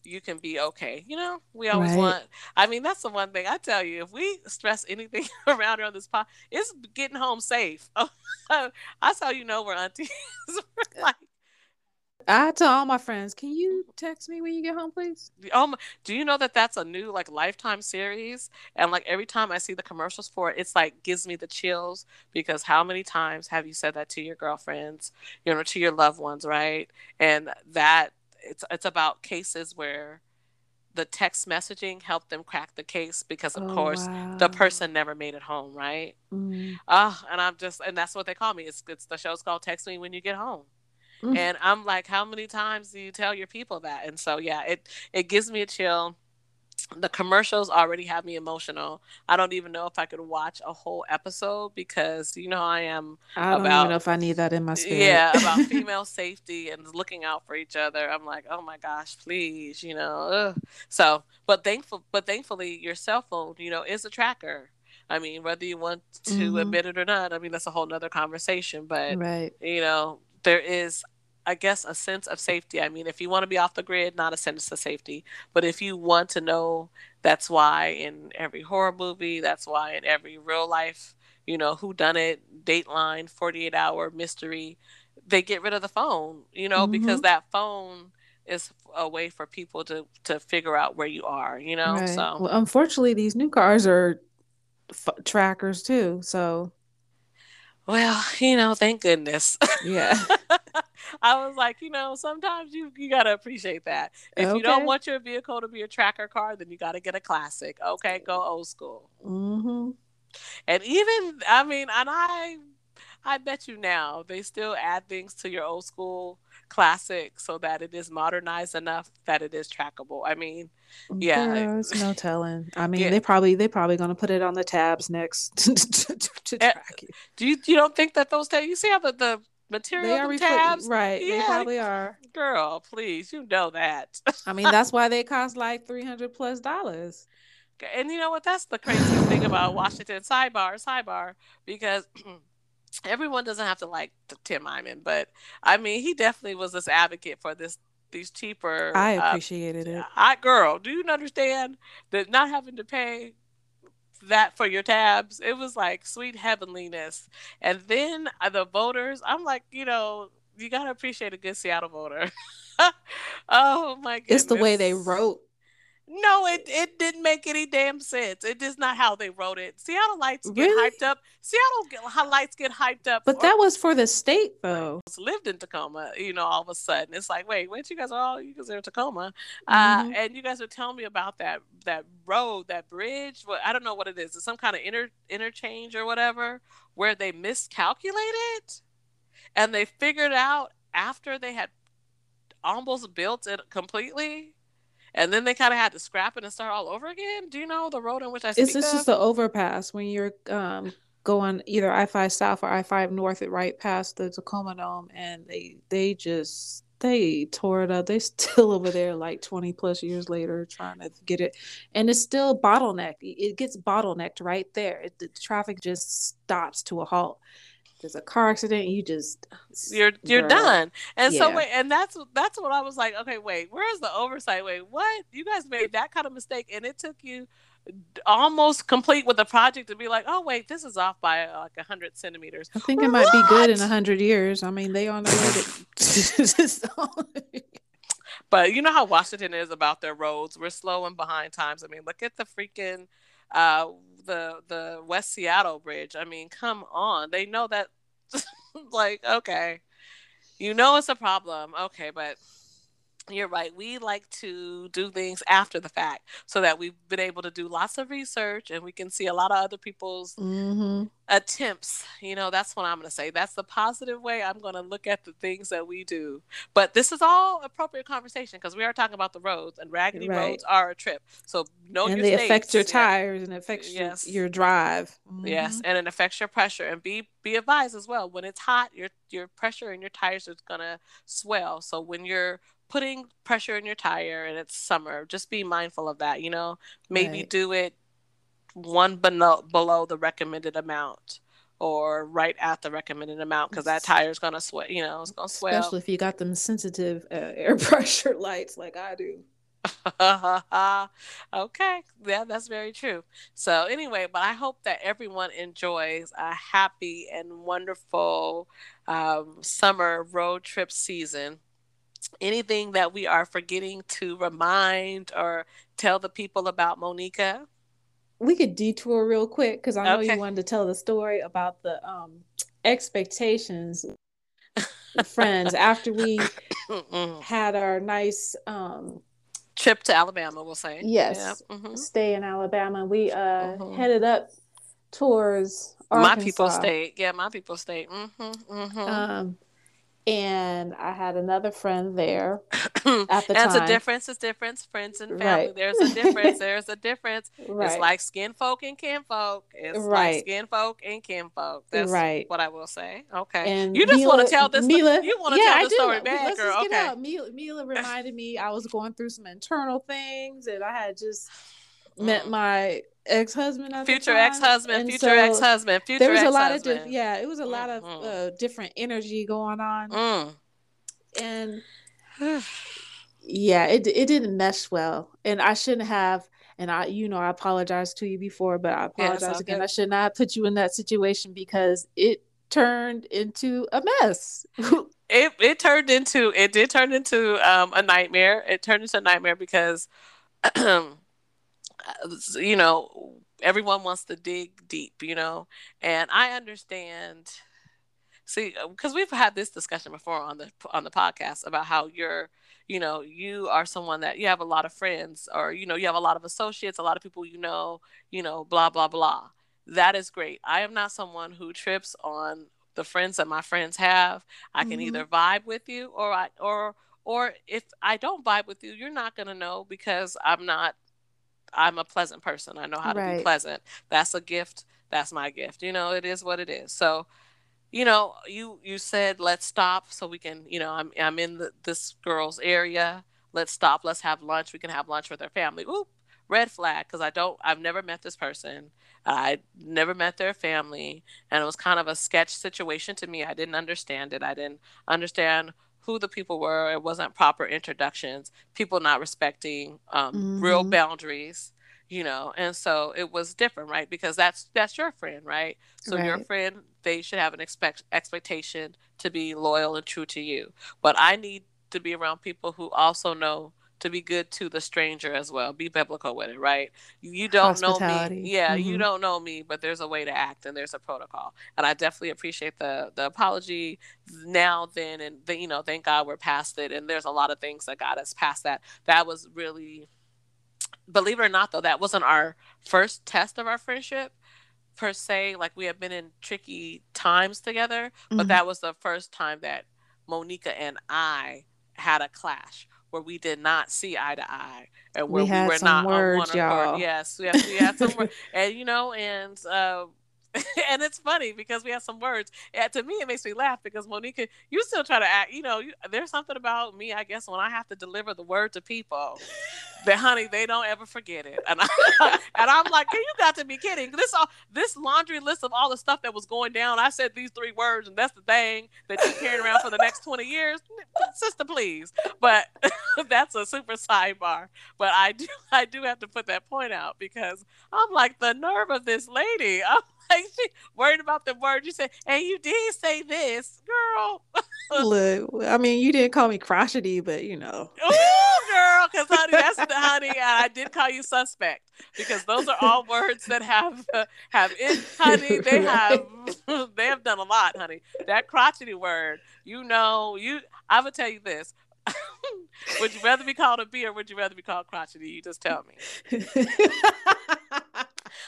you can be okay. You know, we always right. want. I mean, that's the one thing I tell you. If we stress anything <laughs> around here on this pod, it's getting home safe. <laughs> that's how you know <laughs> we're aunties. like, I tell all my friends, can you text me when you get home, please? Oh, my, do you know that that's a new like Lifetime series? And like every time I see the commercials for it, it's like gives me the chills because how many times have you said that to your girlfriends, you know, to your loved ones, right? And that it's it's about cases where the text messaging helped them crack the case because of oh, course wow. the person never made it home right mm. uh, and i'm just and that's what they call me it's, it's the show's called text me when you get home mm. and i'm like how many times do you tell your people that and so yeah it it gives me a chill the commercials already have me emotional. I don't even know if I could watch a whole episode because you know I am. I don't about, even know if I need that in my spirit. Yeah, about <laughs> female safety and looking out for each other. I'm like, oh my gosh, please, you know. Ugh. So, but thankful, but thankfully, your cell phone, you know, is a tracker. I mean, whether you want to mm-hmm. admit it or not, I mean that's a whole nother conversation. But right. you know, there is I guess a sense of safety. I mean, if you want to be off the grid, not a sense of safety, but if you want to know, that's why in every horror movie, that's why in every real life, you know, who done it, Dateline, 48 hour mystery, they get rid of the phone, you know, mm-hmm. because that phone is a way for people to to figure out where you are, you know. Right. So, well, unfortunately, these new cars are f- trackers too. So, well, you know, thank goodness. Yeah. <laughs> I was like, you know, sometimes you you gotta appreciate that. If okay. you don't want your vehicle to be a tracker car, then you gotta get a classic. Okay, go old school. Mm-hmm. And even, I mean, and I, I bet you now they still add things to your old school classic so that it is modernized enough that it is trackable. I mean, yeah, there's no telling. I mean, yeah. they probably they probably gonna put it on the tabs next <laughs> to, to, to eh, track you. Do you you don't think that those tabs? You see how the the material they are tabs, right? Yeah, they probably are. Girl, please, you know that. I mean, that's <laughs> why they cost like three hundred plus dollars. And you know what? That's the crazy thing about Washington. Sidebar, sidebar, because <clears throat> everyone doesn't have to like Tim Eyman, but I mean, he definitely was this advocate for this these cheaper. I uh, appreciated uh, it. I girl, do you understand that not having to pay that for your tabs? It was like sweet heavenliness. And then uh, the voters, I'm like, you know, you gotta appreciate a good Seattle voter. <laughs> oh my goodness. It's the way they wrote no, it it didn't make any damn sense. It is not how they wrote it. Seattle lights get really? hyped up. Seattle get, lights get hyped up. But that was for the state, though. Lived in Tacoma, you know. All of a sudden, it's like, wait, wait, you guys are all you guys are in Tacoma, uh, mm-hmm. uh, and you guys are telling me about that that road, that bridge. What I don't know what it is. It's some kind of inter interchange or whatever where they miscalculated, and they figured out after they had almost built it completely and then they kind of had to scrap it and start all over again. Do you know the road in which I speak It's just, the overpass when you're um, going either I five South or I five North, it right past the Tacoma Dome, and they they just they tore it up. They <laughs> still over there like 20 plus years later trying to get it. And it's still bottlenecked. It gets bottlenecked right there. It, the traffic just stops to a halt there's a car accident, you just you're you're girl. done. And yeah. so wait, and that's that's what I was like, okay, wait, where's the oversight? Wait, what? You guys made that kind of mistake, and it took you almost complete with the project to be like, oh wait, this is off by uh, like a hundred centimeters. I think it might be good in a hundred years. I mean, they on the way but you know how Washington is about their roads. We're slow and behind times. I mean, look at the freaking uh, the the West Seattle Bridge. I mean, come on. They know that <laughs> like, okay. You know it's a problem. Okay, but you're right. We like to do things after the fact so that we've been able to do lots of research and we can see a lot of other people's mm-hmm. attempts. You know, that's what I'm going to say. That's the positive way I'm going to look at the things that we do. But this is all appropriate conversation because we are talking about the roads and raggedy right. roads are a trip. So know and your they states. affect your tires yeah. and affects yes. your, your drive. Mm-hmm. Yes, and it affects your pressure. And be be advised as well. When it's hot, your your pressure in your tires is going to swell. So when you're putting pressure in your tire and it's summer, just be mindful of that. You know, maybe right. do it one below below the recommended amount or right at the recommended amount because that tire is gonna sweat. You know, it's gonna swell. Especially if you got them sensitive uh, air <laughs> pressure lights like I do. <laughs> okay, yeah, that's very true. So anyway, but I hope that everyone enjoys a happy and wonderful um, summer road trip season anything that we are forgetting to remind or tell the people about Monica? We could detour real quick because I know Okay. you wanted to tell the story about the um expectations friends after we had our nice um Trip to Alabama, we'll say. Yes. Yeah. mhm. stay in Alabama. We uh Mhm. headed up towards My people state. Yeah, my people state. Mm-hmm, mm-hmm. Um, and I had another friend there <coughs> at the and it's a difference. It's difference. Friends and family. Right. There's a difference. There's a difference. <laughs> right. It's like skin folk and kin folk. It's like Right. skin folk and kin folk. That's Right. what I will say. Okay. and you just Mila, want to tell this. Mila, you want to yeah, tell the story Let's back, just girl. get Okay. out. Mila, Mila <laughs> reminded me I was going through some internal things, and I had just met Mm. my ex-husband Future time, ex-husband. and Future so ex-husband. Future There was a ex-husband. lot of diff- yeah, it was a lot of Mhm. uh, different energy going on, Mm. and <sighs> yeah it it didn't mesh well and i shouldn't have and i you know i apologized to you before but i Yeah, apologize all again good. i should not put you in that situation because it turned into a mess <laughs> it it turned into it did turn into um, a nightmare. It turned into a nightmare because <clears throat> you know everyone wants to dig deep, you know, and I understand. See, because we've had this discussion before on the on the podcast about how you're, you know, you are someone that you have a lot of friends, or you know, you have a lot of associates, a lot of people you know, you know, blah blah blah. That is great. I am not someone who trips on the friends that my friends have. I can Mhm. either vibe with you, or I or or if I don't vibe with you, you're not gonna know because I'm not. I'm a pleasant person. I know how to be pleasant. That's a gift. That's my gift. You know, it is what it is. So, you know, you you said let's stop so we can. You know, I'm I'm in the, this girl's area. Let's stop. Let's have lunch. We can have lunch with her family. Oop, red flag because I don't. I've never met this person. I never met their family, and it was kind of a sketch situation to me. I didn't understand it. I didn't understand who the people were. It wasn't proper introductions. People not respecting um, real Mhm. boundaries, you know. And so it was different, right? Because that's that's your friend, right? So your friend, they should have an expect expectation to be loyal and true to you. But I need to be around people who also know to be good to the stranger as well. Be biblical with it, right? You don't know me. Yeah, you Mhm. don't know me, but there's a way to act and there's a protocol. And I definitely appreciate the the apology now then and the, you know, thank God we're past it and there's a lot of things that got us past that. That was really believe it or not though, that wasn't our first test of our friendship per se. Like we have been in tricky times together, but Mhm. that was the first time that Monica and I had a clash where we did not see eye to eye and where We we, were not words, on one accord. Yes, yes, we had some words, <laughs> and you know, and uh, <laughs> and it's funny because we have some words. To me, it makes me laugh because Monica, you still try to act. You know, you, there's something about me, I guess, when I have to deliver the word to people, that honey, they don't ever forget it. And, I, <laughs> I'm like, you got to be kidding. This all this laundry list of all the stuff that was going down. I said these three words, and that's the thing that you're carrying around for the next 20 years, sister, please. But <laughs> that's a super sidebar. But I do I do have to put that point out because I'm like the nerve of this lady. I'm <laughs> like she worried about the word you said, and you did say this, girl. <laughs> Look, I mean, you didn't call me crotchety, but you know. <laughs> Ooh, girl, because honey, that's the honey. I did call you suspect because those are all words that have uh, have in honey. They have they have done a lot, honey. That crotchety word, you know, you. I would tell you this. would you rather be called a bee or would you rather be called crotchety? You just tell me.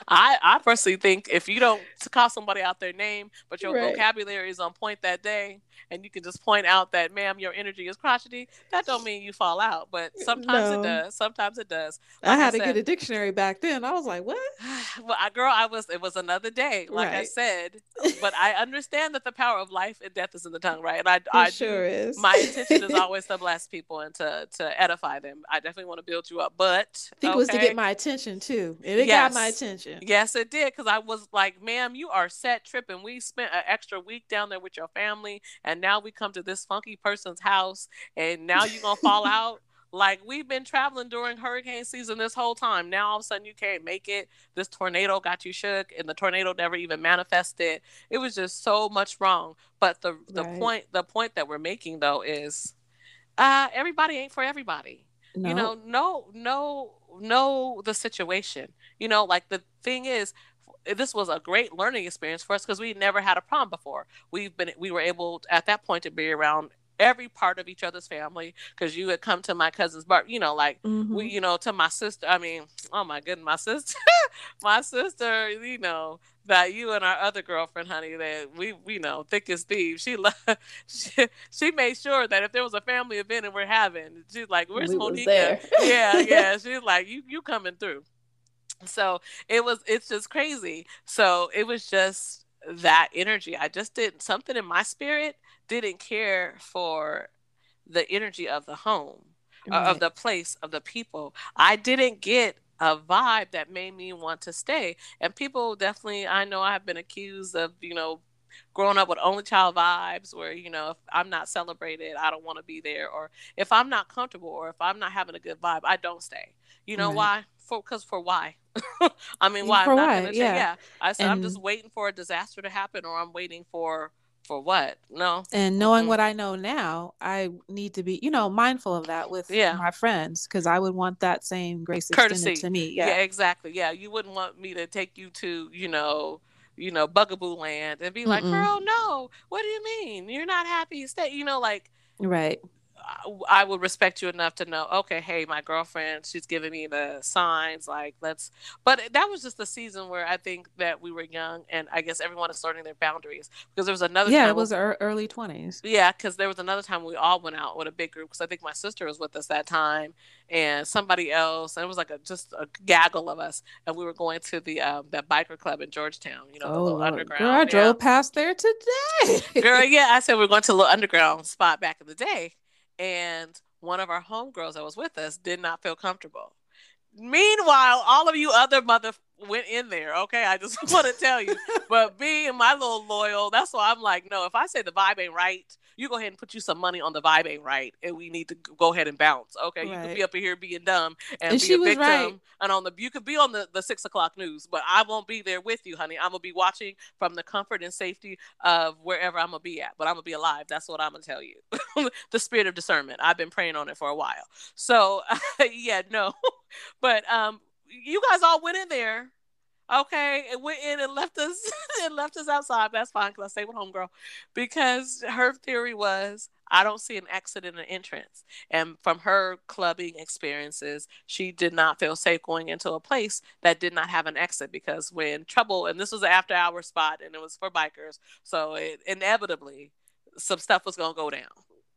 I, I personally think if you don't call somebody out their name, but your Right. vocabulary is on point that day, and you can just point out that, ma'am, your energy is crotchety, that don't mean you fall out. But sometimes No. it does. Sometimes it does. I Like I had to get a dictionary back then. I was like, what? <sighs> well, I, girl, I was. It was another day, like I said. But <laughs> I understand that the power of life and death is in the tongue, right? And I, It I sure is. My intention is <laughs> always to bless people and to to edify them. I definitely want to build you up, but I think it was to get my attention too. And it got my Yes. Attention. Yes, it did. Because I was like, ma'am, you are set tripping. We spent an extra week down there with your family, and now we come to this funky person's house, and now you're going to fall <laughs> out. Like, we've been traveling during hurricane season this whole time. Now, all of a sudden, you can't make it. This tornado got you shook, and the tornado never even manifested. It was just so much wrong. But the, the Right. point the point that we're making, though, is uh, everybody ain't for everybody. No. You know, no, no, know the situation. You know, like the thing is, this was a great learning experience for us because we never had a prom before. We've been we were able at that point to be around every part of each other's family because you had come to my cousin's bar you know like mm-hmm. we you know to my sister i mean <sniffs> oh my goodness my sister <laughs> my sister you know that you and our other girlfriend honey that we we know thick as thieves. She, <laughs> she she made sure that if there was a family event and we're having she's like where's we monica <laughs> yeah yeah. <laughs> She's like you you coming through. So it was it's just crazy. So it was just that energy. I just didn't something in my spirit didn't care for the energy of the home right. uh, of the place of the people. I didn't get a vibe that made me want to stay and people definitely i know i've been accused of you know growing up with only child vibes where you know if i'm not celebrated i don't want to be there or if i'm not comfortable or if i'm not having a good vibe i don't stay you know right. why for because for why <laughs> i mean why for i'm not why? gonna yeah. yeah i said and... i'm just waiting for a disaster to happen or i'm waiting for for what? No. And knowing mm-hmm. what I know now, I need to be, you know, mindful of that with yeah. my friends because I would want that same grace Courtesy. extended to me. Yeah. yeah, exactly. Yeah, you wouldn't want me to take you to, you know, you know, bugaboo land and be Mm-mm. like, girl, no. What do you mean? You're not happy? Stay. You know, like. Right. I would respect you enough to know, okay, hey, my girlfriend, she's giving me the signs, like let's. But that was just the season where I think that we were young, and I guess everyone is starting their boundaries because there was another. Yeah, it was early twenties. Yeah, because there was another time we all went out with a big group because I think my sister was with us that time, and somebody else, and it was like a just a gaggle of us, and we were going to the um, that biker club in Georgetown, you know, oh, the little underground. Girl, I drove past there today. Girl, <laughs> yeah, I said we are going to a little underground spot back in the day and one of our homegirls that was with us did not feel comfortable. Meanwhile, all of you other mother went in there. Okay, I just <laughs> want to tell you. <laughs> but being my little loyal, that's why I'm like, no. If I say the vibe ain't right, you go ahead and put you some money on the vibe ain't right, and we need to go ahead and bounce. Okay, right. you could be up here being dumb and, and be a victim, right. and on the you could be on the the six o'clock news, but I won't be there with you, honey. I'm gonna be watching from the comfort and safety of wherever I'm gonna be at, but I'm gonna be alive. That's what I'm gonna tell you. <laughs> the spirit of discernment. I've been praying on it for a while. So <laughs> yeah, no, <laughs> but um, you guys all went in there Okay, it went in and left us <laughs> and left us outside. That's fine because I stayed with homegirl because her theory was I don't see an exit and an entrance. And from her clubbing experiences, she did not feel safe going into a place that did not have an exit because when trouble and this was an after hour spot and it was for bikers, so it inevitably some stuff was gonna go down.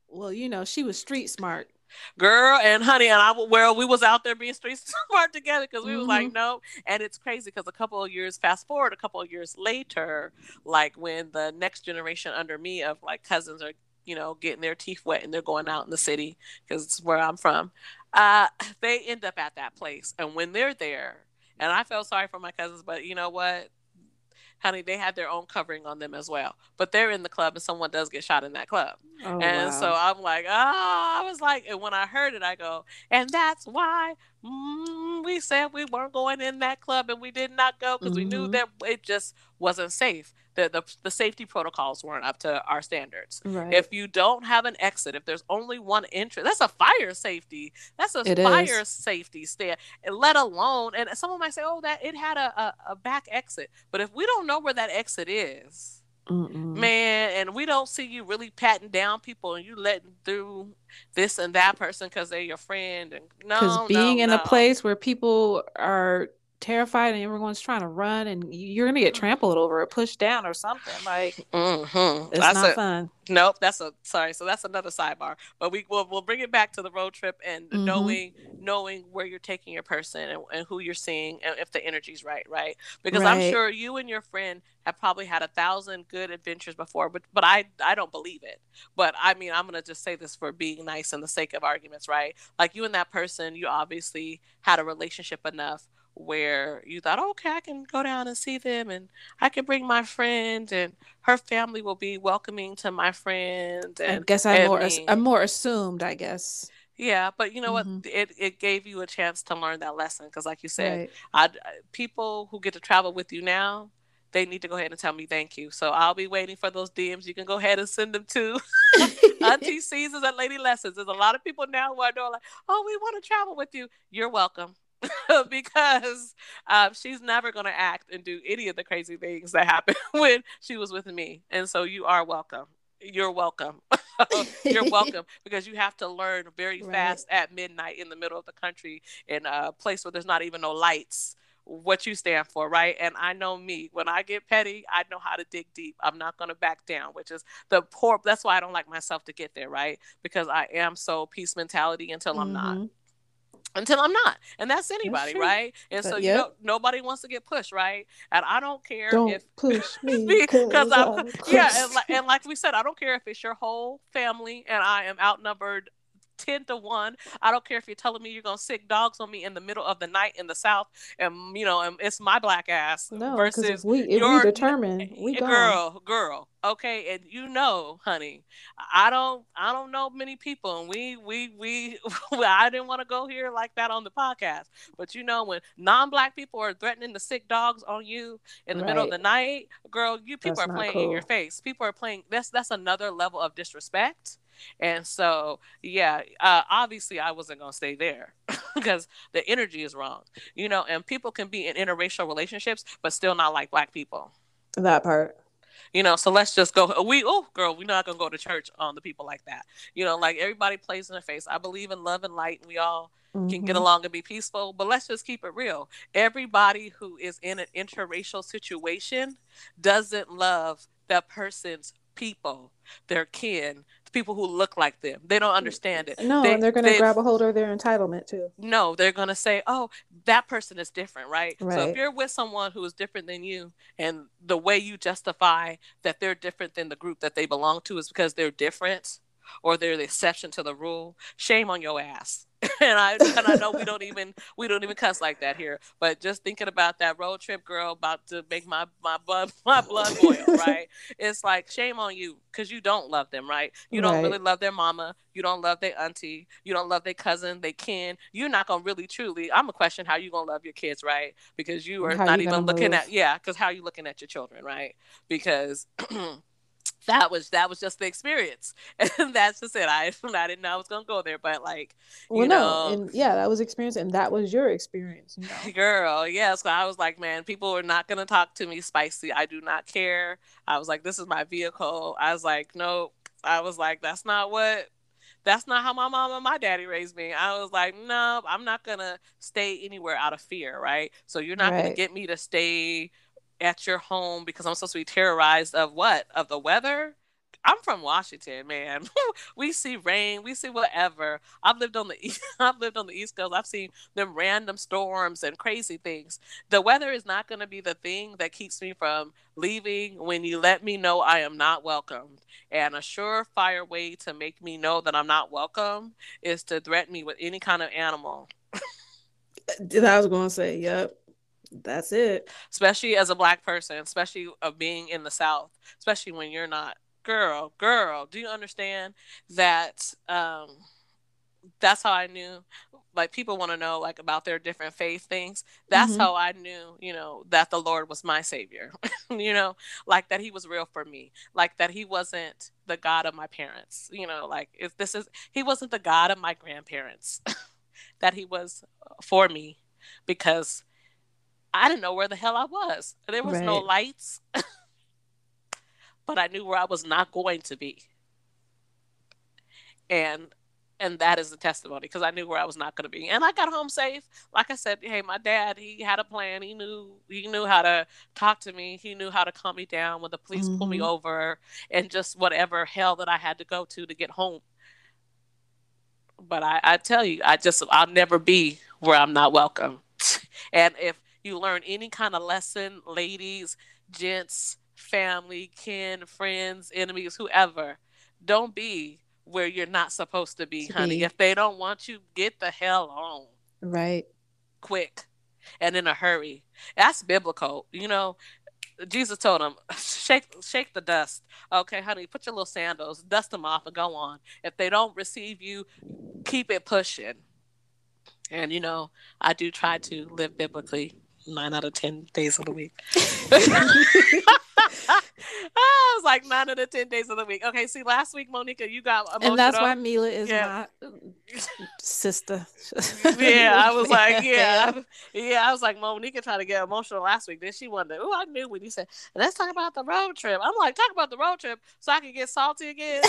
Well, you know, she was street smart girl and honey and i well we was out there being street <laughs> smart together because we mm-hmm. was like mm-hmm. no and it's crazy because a couple of years fast forward a couple of years later like when the next generation under me of like cousins are you know getting their teeth wet and they're going out in the city because it's where i'm from uh they end up at that place and when they're there and i felt sorry for my cousins but you know what honey, they had their own covering on them as well. But they're in the club and someone does get shot in that club. Oh, and wow. so I'm like, ah, oh, I was like, and when I heard it, I go, and that's why mm, we said we weren't going in that club and we did not go because mm-hmm. we knew mm-hmm. that it just wasn't safe the, the, the safety protocols weren't up to our standards. Right. If you don't have an exit, if there's only one entrance, that's a fire safety. That's a it fire is. safety stand. Let alone, and someone might say, "Oh, that it had a, a, a back exit," but if we don't know where that exit is, Mm-mm. man, and we don't see you really patting down people and you letting through this and that person because they're your friend, and no, because being no, in no. a place where people are terrified and everyone's trying to run and you're gonna get trampled over or pushed down or something like mm-hmm. it's that's not a, fun nope that's a sorry so that's another sidebar but we will we'll bring it back to the road trip and mm-hmm. knowing knowing where you're taking your person and, and, who you're seeing and if the energy's right right because right. i'm sure you and your friend have probably had a thousand good adventures before but but i i don't believe it but i mean i'm gonna just say this for being nice and the sake of arguments right like you and that person you obviously had a relationship enough where you thought, okay, I can go down and see them and I can bring my friend and her family will be welcoming to my friend. And, I guess I'm more, I'm more assumed, I guess. Yeah, but you know mm-hmm. what? It it gave you a chance to learn that lesson because, like you said, right. I people who get to travel with you now, they need to go ahead and tell me thank you. So I'll be waiting for those DMs. You can go ahead and send them to <laughs> Auntie <laughs> Seasons at Lady Lessons. There's a lot of people now who are doing like, oh, we want to travel with you. You're welcome. <laughs> because um, she's never going to act and do any of the crazy things that happened <laughs> when she was with me. And so you are welcome. You're welcome. <laughs> You're welcome because you have to learn very right. fast at midnight in the middle of the country in a place where there's not even no lights what you stand for, right? And I know me. When I get petty, I know how to dig deep. I'm not going to back down, which is the poor. That's why I don't like myself to get there, right? Because I am so peace mentality until I'm mm-hmm. not until I'm not. And that's anybody, that's right? And but, so you know nobody wants to get pushed, right? And I don't care don't if push <laughs> me because I'm, yeah, and like, and like we said, I don't care if it's your whole family and I am outnumbered 10 to 1. I don't care if you're telling me you're going to sick dogs on me in the middle of the night in the South and, mm, you know, and it's my black ass no, versus we, if your, eh, we eh, determine, we girl, gone. girl. Okay. And you know, honey, I don't, I don't know many people and we, we, we, <laughs> I didn't want to go here like that on the podcast, but you know, when non-black people are threatening to sick dogs on you in the right. middle of the night, girl, you people that's are playing cool. in your face. People are playing, that's, that's another level of disrespect and so, yeah, uh, obviously I wasn't going to stay there <laughs> because the energy is wrong, you know, and people can be in interracial relationships, but still not like black people. That part. You know, so let's just go. We, oh, girl, we're not going to go to church on the people like that. You know, like everybody plays in the face. I believe in love and light. And we all mm-hmm. can get mm-hmm. along and be peaceful, but let's just keep it real. Everybody who is in an interracial situation doesn't love that person's people, their kin, people who look like them. They don't understand it. No, they, and they're going to grab a hold of their entitlement too. No, they're going to say, "Oh, that person is different, right? right?" So if you're with someone who is different than you, and the way you justify that they're different than the group that they belong to is because they're different, or they're the exception to the rule, shame on your ass. <laughs> and I and I know we don't even we don't even cuss like that here. But just thinking about that road trip girl about to make my my blood <laughs> my blood boil, <laughs> right? it's like shame on you because you don't love them, right? You don't right. really love their mama. You don't love their auntie. You don't love their cousin, they kin. You're not gonna really truly. I'm a question how you gonna love your kids, right? Because you are how not even looking move? at yeah. Because how are you looking at your children, right? Because <clears throat> that was that was just the experience <laughs> and that's just it i <laughs> i didn't know i was gonna go there but like you well, know no. and yeah that was experience and that was your experience you know? <laughs> girl yeah so i was like man people are not gonna talk to me spicy i do not care i was like this is my vehicle i was like nope i was like that's not what that's not how my mom and my daddy raised me. I was like, no, I'm not gonna stay anywhere out of fear, right? So you're not right. gonna get me to stay at your home because I'm supposed to be terrorized of what? Of the weather? I'm from Washington, man. <laughs> we see rain, we see whatever. I've lived on the <laughs> east, I've lived on the East Coast. I've seen them random storms and crazy things. The weather is not going to be the thing that keeps me from leaving when you let me know I am not welcomed. And a surefire way to make me know that I'm not welcome is to threaten me with any kind of animal. that I was going to say, yep that's it especially as a black person especially of being in the south especially when you're not girl girl do you understand that um that's how i knew like people want to know like about their different faith things that's mm-hmm. how i knew you know that the lord was my savior <laughs> you know like that he was real for me like that he wasn't the god of my parents you know like if this is he wasn't the god of my grandparents <laughs> that he was for me because I didn't know where the hell I was. There was right. no lights, <laughs> but I knew where I was not going to be. And and that is the testimony because I knew where I was not going to be. And I got home safe. Like I said, hey, my dad, he had a plan. He knew he knew how to talk to me. He knew how to calm me down when the police mm-hmm. pulled me over and just whatever hell that I had to go to to get home. But I, I tell you, I just I'll never be where I'm not welcome. <laughs> and if you learn any kind of lesson, ladies, gents, family, kin, friends, enemies, whoever. Don't be where you're not supposed to be, to honey. Be. If they don't want you, get the hell on. Right. Quick and in a hurry. That's biblical. You know, Jesus told him, shake shake the dust. Okay, honey, put your little sandals, dust them off and go on. If they don't receive you, keep it pushing. And you know, I do try to live biblically nine out of ten days of the week. <laughs> <laughs> I was like nine out of ten days of the week. Okay, see, last week, Monica, you got emotional. and that's why Mila is yeah. my sister. <laughs> yeah, I was like, yeah, yeah, I was like, Monica trying to get emotional last week. Then she wondered, oh, I knew when you said, let's talk about the road trip. I'm like, talk about the road trip so I can get salty again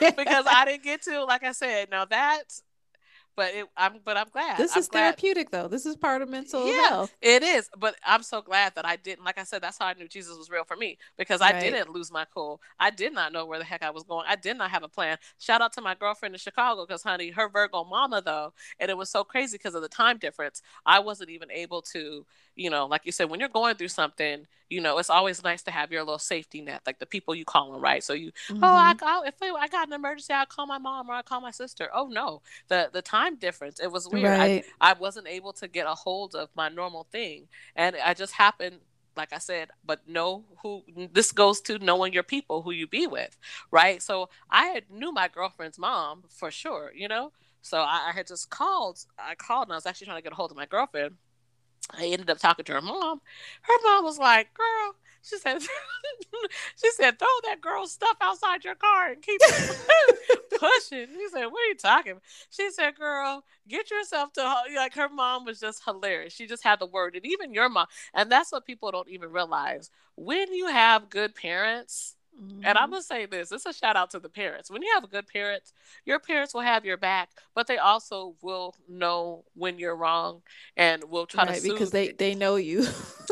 because I didn't get to. Like I said, now that but it, I'm but I'm glad. This I'm is glad. therapeutic though. This is part of mental yeah, health. It is, but I'm so glad that I didn't. Like I said, that's how I knew Jesus was real for me because I right. didn't lose my cool. I did not know where the heck I was going. I did not have a plan. Shout out to my girlfriend in Chicago because honey, her Virgo mama though, and it was so crazy because of the time difference. I wasn't even able to you know, like you said, when you're going through something, you know, it's always nice to have your little safety net, like the people you call them, right? So you, mm-hmm. oh, I, I, if I got an emergency, I call my mom or I call my sister. Oh no, the the time difference, it was weird. Right. I, I wasn't able to get a hold of my normal thing, and I just happened like I said, but know who this goes to knowing your people who you be with, right? So I had knew my girlfriend's mom for sure, you know. So I, I had just called. I called and I was actually trying to get a hold of my girlfriend I ended up talking to her mom. Her mom was like, "Girl," she said, <laughs> "She said throw that girl's stuff outside your car and keep <laughs> pushing." She said, "What are you talking?" She said, "Girl, get yourself to like." Her mom was just hilarious. She just had the word, and even your mom, and that's what people don't even realize. When you have good parents, Mm-hmm. And I'm mm-hmm. gonna say this: it's a shout out to the parents. When you have a good parents, your parents will have your back, but they also will know when you're wrong and will try right, to because they they know you.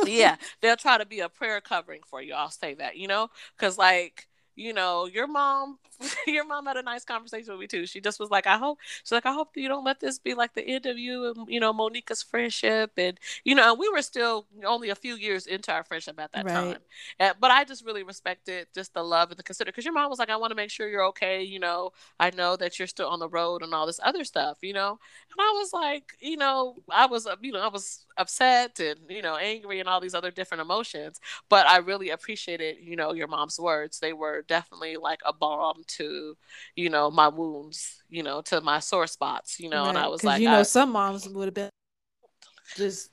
yeah, <laughs> they'll try to be a prayer covering for you. I'll say that, you know, because like you know, your mom, <laughs> your mom had a nice conversation with me too. She just was like, I hope, she's like, I hope you don't let this be like the end of you and, you know, Monica's friendship. And, you know, we were still only a few years into our friendship at that right. time. And, but I just really respected just the love and the consider because your mom was like, I want to make sure you're okay. You know, I know that you're still on the road and all this other stuff, you know? And I was like, you know, I was, uh, you know, I was upset and, you know, angry and all these other different emotions. But I really appreciated, you know, your mom's words. They were definitely like a balm to, you know, my wounds, you know, to my sore spots, you know. Right. And I was like, you know, I, some moms would have been just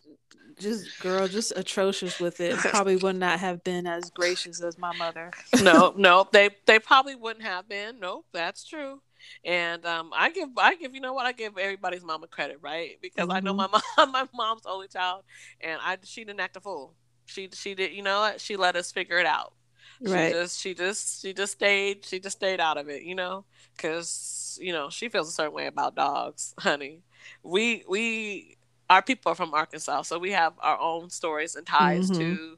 just girl just atrocious with it <laughs> probably would not have been as gracious as my mother no <laughs> no they they probably wouldn't have been no that's true and um, I give I give you know what I give everybody's mama credit right because mm-hmm. I know mm-hmm. my <laughs> mom my mom's only child and I she didn't act a fool she she did you know what she let us figure it out right. She just she just she just stayed she just stayed out of it, you know, because you know she feels a certain way about dogs, <laughs> honey. We we our people are from Arkansas, so we have our own stories and ties mm-hmm. to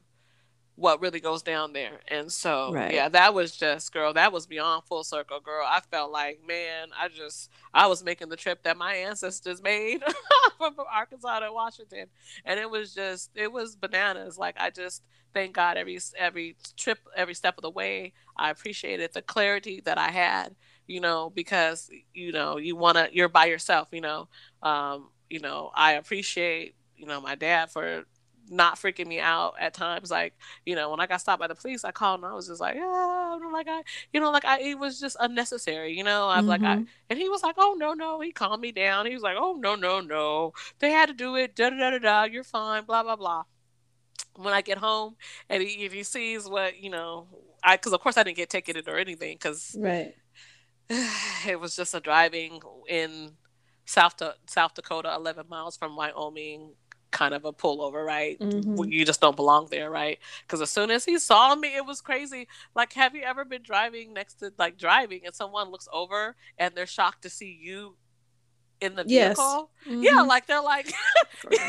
what really goes down there. And so, right. yeah, that was just, girl, that was beyond full circle, girl. I felt like, man, I just, I was making the trip that my ancestors made from, <laughs> from Arkansas to Washington. And it was just, it was bananas. Like, I just thank God every, every trip, every step of the way. I appreciated the clarity that I had, you know, because, you know, you want to, you're by yourself, you know. Um, you know, I appreciate, you know, my dad for not freaking me out at times. Like, you know, when I got stopped by the police, I called and I was just like, yeah, like I, you know, like I, it was just unnecessary, you know. I'm mm-hmm. like, I, mm-hmm. and he was like, oh no, no. He calmed me down. He was like, oh no, no, no. They had to do it. Da da da da da. You're fine. Blah blah blah. When I get home and he, if he sees what you know, I because of course I didn't get ticketed or anything because right. <sighs> It was just a driving in South South Dakota, 11 miles from Wyoming kind of a pullover, right? Mm-hmm. You just don't belong there, right? Because as soon as he saw me, it was crazy. Like, have you ever been driving next to like driving and someone looks over and they're shocked to see you in the vehicle? Yes. Mm-hmm. Yeah, like they're like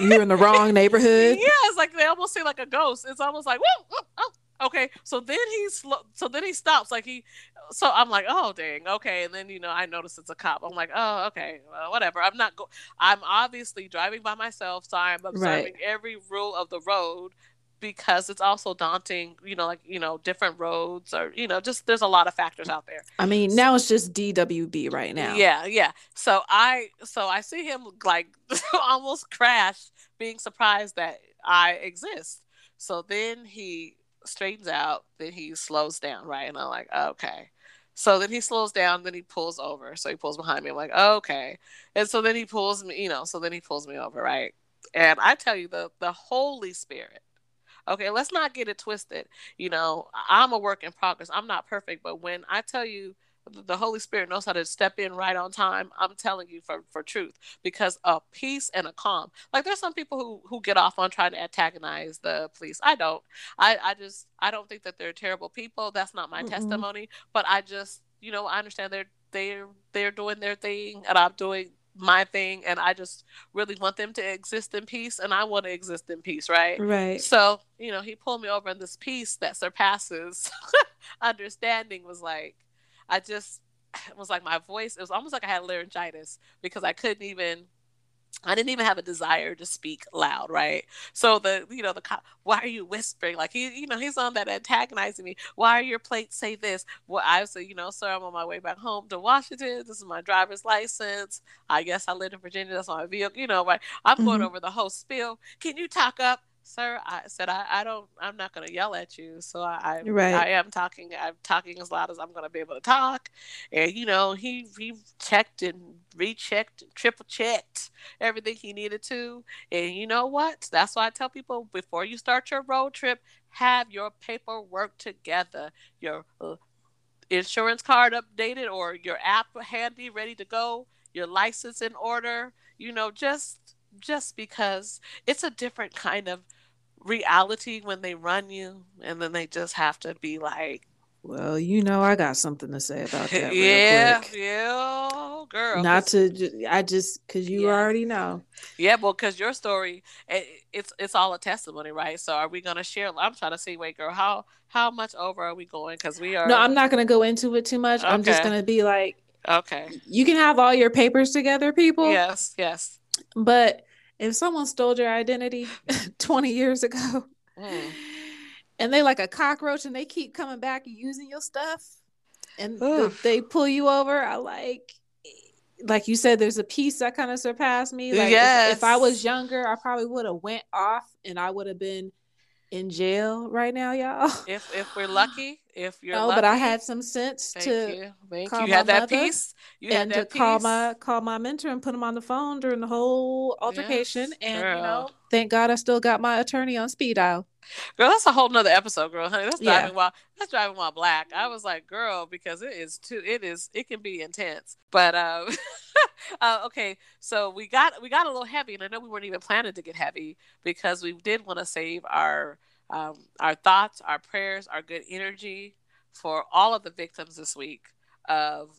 you're in the wrong <laughs> neighborhood. Yeah, it's like they almost see like a ghost. It's almost like whoa, whoa oh, okay so then he slow so then he stops like he so i'm like oh dang okay. And then you know i notice it's a cop. I'm like oh okay well, whatever. I'm not go i'm obviously driving by myself so i'm observing right. every rule of the road because it's also daunting you know like you know different roads or you know just there's a lot of factors out there. I mean now it's just dwb right now. Yeah yeah. So i so i see him like <laughs> almost crash being surprised that i exist. So then he straightens out, then he slows down, right? And I'm like, okay. So then he slows down, then he pulls over. So he pulls behind me. I'm like, okay. And so then he pulls me, you know, so then he pulls me over, right? And I tell you, the the Holy Spirit. Okay, let's not get it twisted. You know, I'm a work in progress. I'm not perfect, but when I tell you the Holy Spirit knows how to step in right on time. I'm telling you for, for truth because a peace and a calm. Like there's some people who who get off on trying to antagonize the police. I don't. I I just I don't think that they're terrible people. That's not my Mm-mm. testimony. But I just you know I understand they're they're they're doing their thing and I'm doing my thing and I just really want them to exist in peace and I want to exist in peace, right? Right. So, you know, he pulled me over and this peace that surpasses <laughs> understanding was like I just it <sighs> was like my voice. It was almost like I had laryngitis because I couldn't even. I didn't even have a desire to speak loud, right? So the you know the cop, why are you whispering? Like he you know he's on that antagonizing me. Why are your plates say this? Well, I say you know sir, I'm on my way back home to Washington. This is my driver's license. I guess I live in Virginia. That's my vehicle. You know, right? I'm mm-hmm. going over the whole spiel. Can you talk up? Sir i said i, I don't i'm not going to yell at you so i I, right. I am talking i'm talking as loud as i'm going to be able to talk. And you know he he checked and rechecked triple checked everything he needed to. And you know what? That's why i tell people before you start your road trip have your paperwork together your uh, insurance card updated or your app handy ready to go your license in order. You know just just because it's a different kind of reality when they run you and then they just have to be like well you know i got something to say about that <laughs> yeah yeah girl not to i just because you yeah. already know. Yeah well because your story it's it's all a testimony right? So are we gonna share i'm trying to see wait girl how how much over are we going? Because we are no i'm not gonna go into it too much. Okay. i'm just gonna be like okay. you can have all your papers together people. Yes yes but if someone stole your identity <laughs> 20 years ago mm. and they like a cockroach and they keep coming back using your stuff and the, they pull you over, I like like you said, there's a piece that kind of surpassed me. Like yes. if, if I was younger, I probably would have went off and I would have been in jail right now, y'all. If if we're <sighs> lucky, if you're no, lucky, but I had some sense thank to you. Thank you. you had that piece. You and to call my call my mentor and put him on the phone during the whole altercation. Yes, and girl. you know, thank God I still got my attorney on speed dial. Girl, that's a whole nother episode, girl. Honey, that's driving yeah. while that's driving while black. I was like, girl, because it is too. It is. It can be intense. But um, <laughs> uh, okay, so we got we got a little heavy, and I know we weren't even planning to get heavy because we did want to save our um, our thoughts, our prayers, our good energy for all of the victims this week of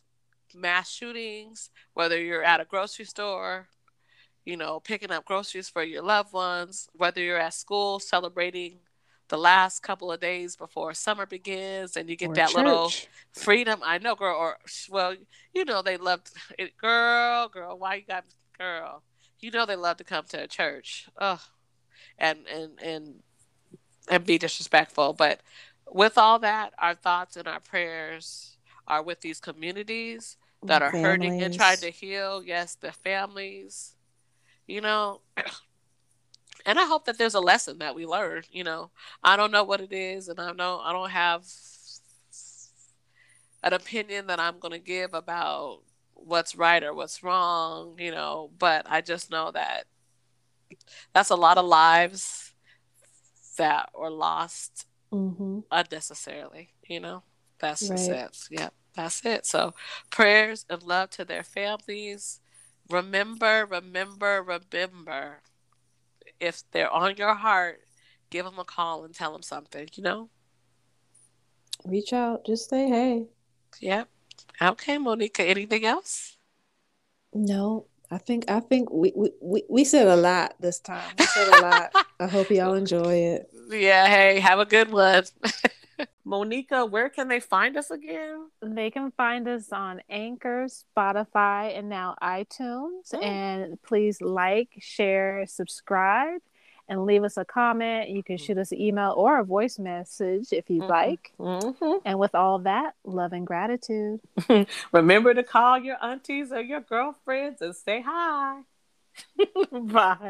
mass shootings, whether you're at a grocery store, you know, picking up groceries for your loved ones, whether you're at school celebrating the last couple of days before summer begins and you get or that church. little freedom. I know, girl, or well, you know, they love <laughs> it. Girl, girl, why you got, girl, you know, they love to come to a church. Ugh. And, and, and, and be disrespectful. But with all that, our thoughts and our prayers are with these communities that are families. hurting and trying to heal. Yes, the families, you know. <clears throat> And I hope that there's a lesson that we learn. You know, I don't know what it is, and I know I don't have an opinion that I'm going to give about what's right or what's wrong. You know, but I just know that that's a lot of lives that were lost mm-hmm. unnecessarily. You know, that's right. it. Yep, that's it. So prayers and love to their families. Remember, remember, remember. If they're on your heart, give them a call and tell them something. You know. Reach out. Just say hey. Yep. Okay, Monica. Anything else? No, I think I think we, we, we said a lot this time. We said a lot. I hope y'all enjoy it. Yeah, hey, have a good one. <laughs> Monica, where can they find us again? They can find us on Anchor, Spotify, and now iTunes. Oh. And please like, share, subscribe, and leave us a comment. You can shoot us an email or a voice message if you'd mm-hmm. like. Mm-hmm. And with all that, love and gratitude. <laughs> Remember to call your aunties or your girlfriends and say hi. <laughs> Bye.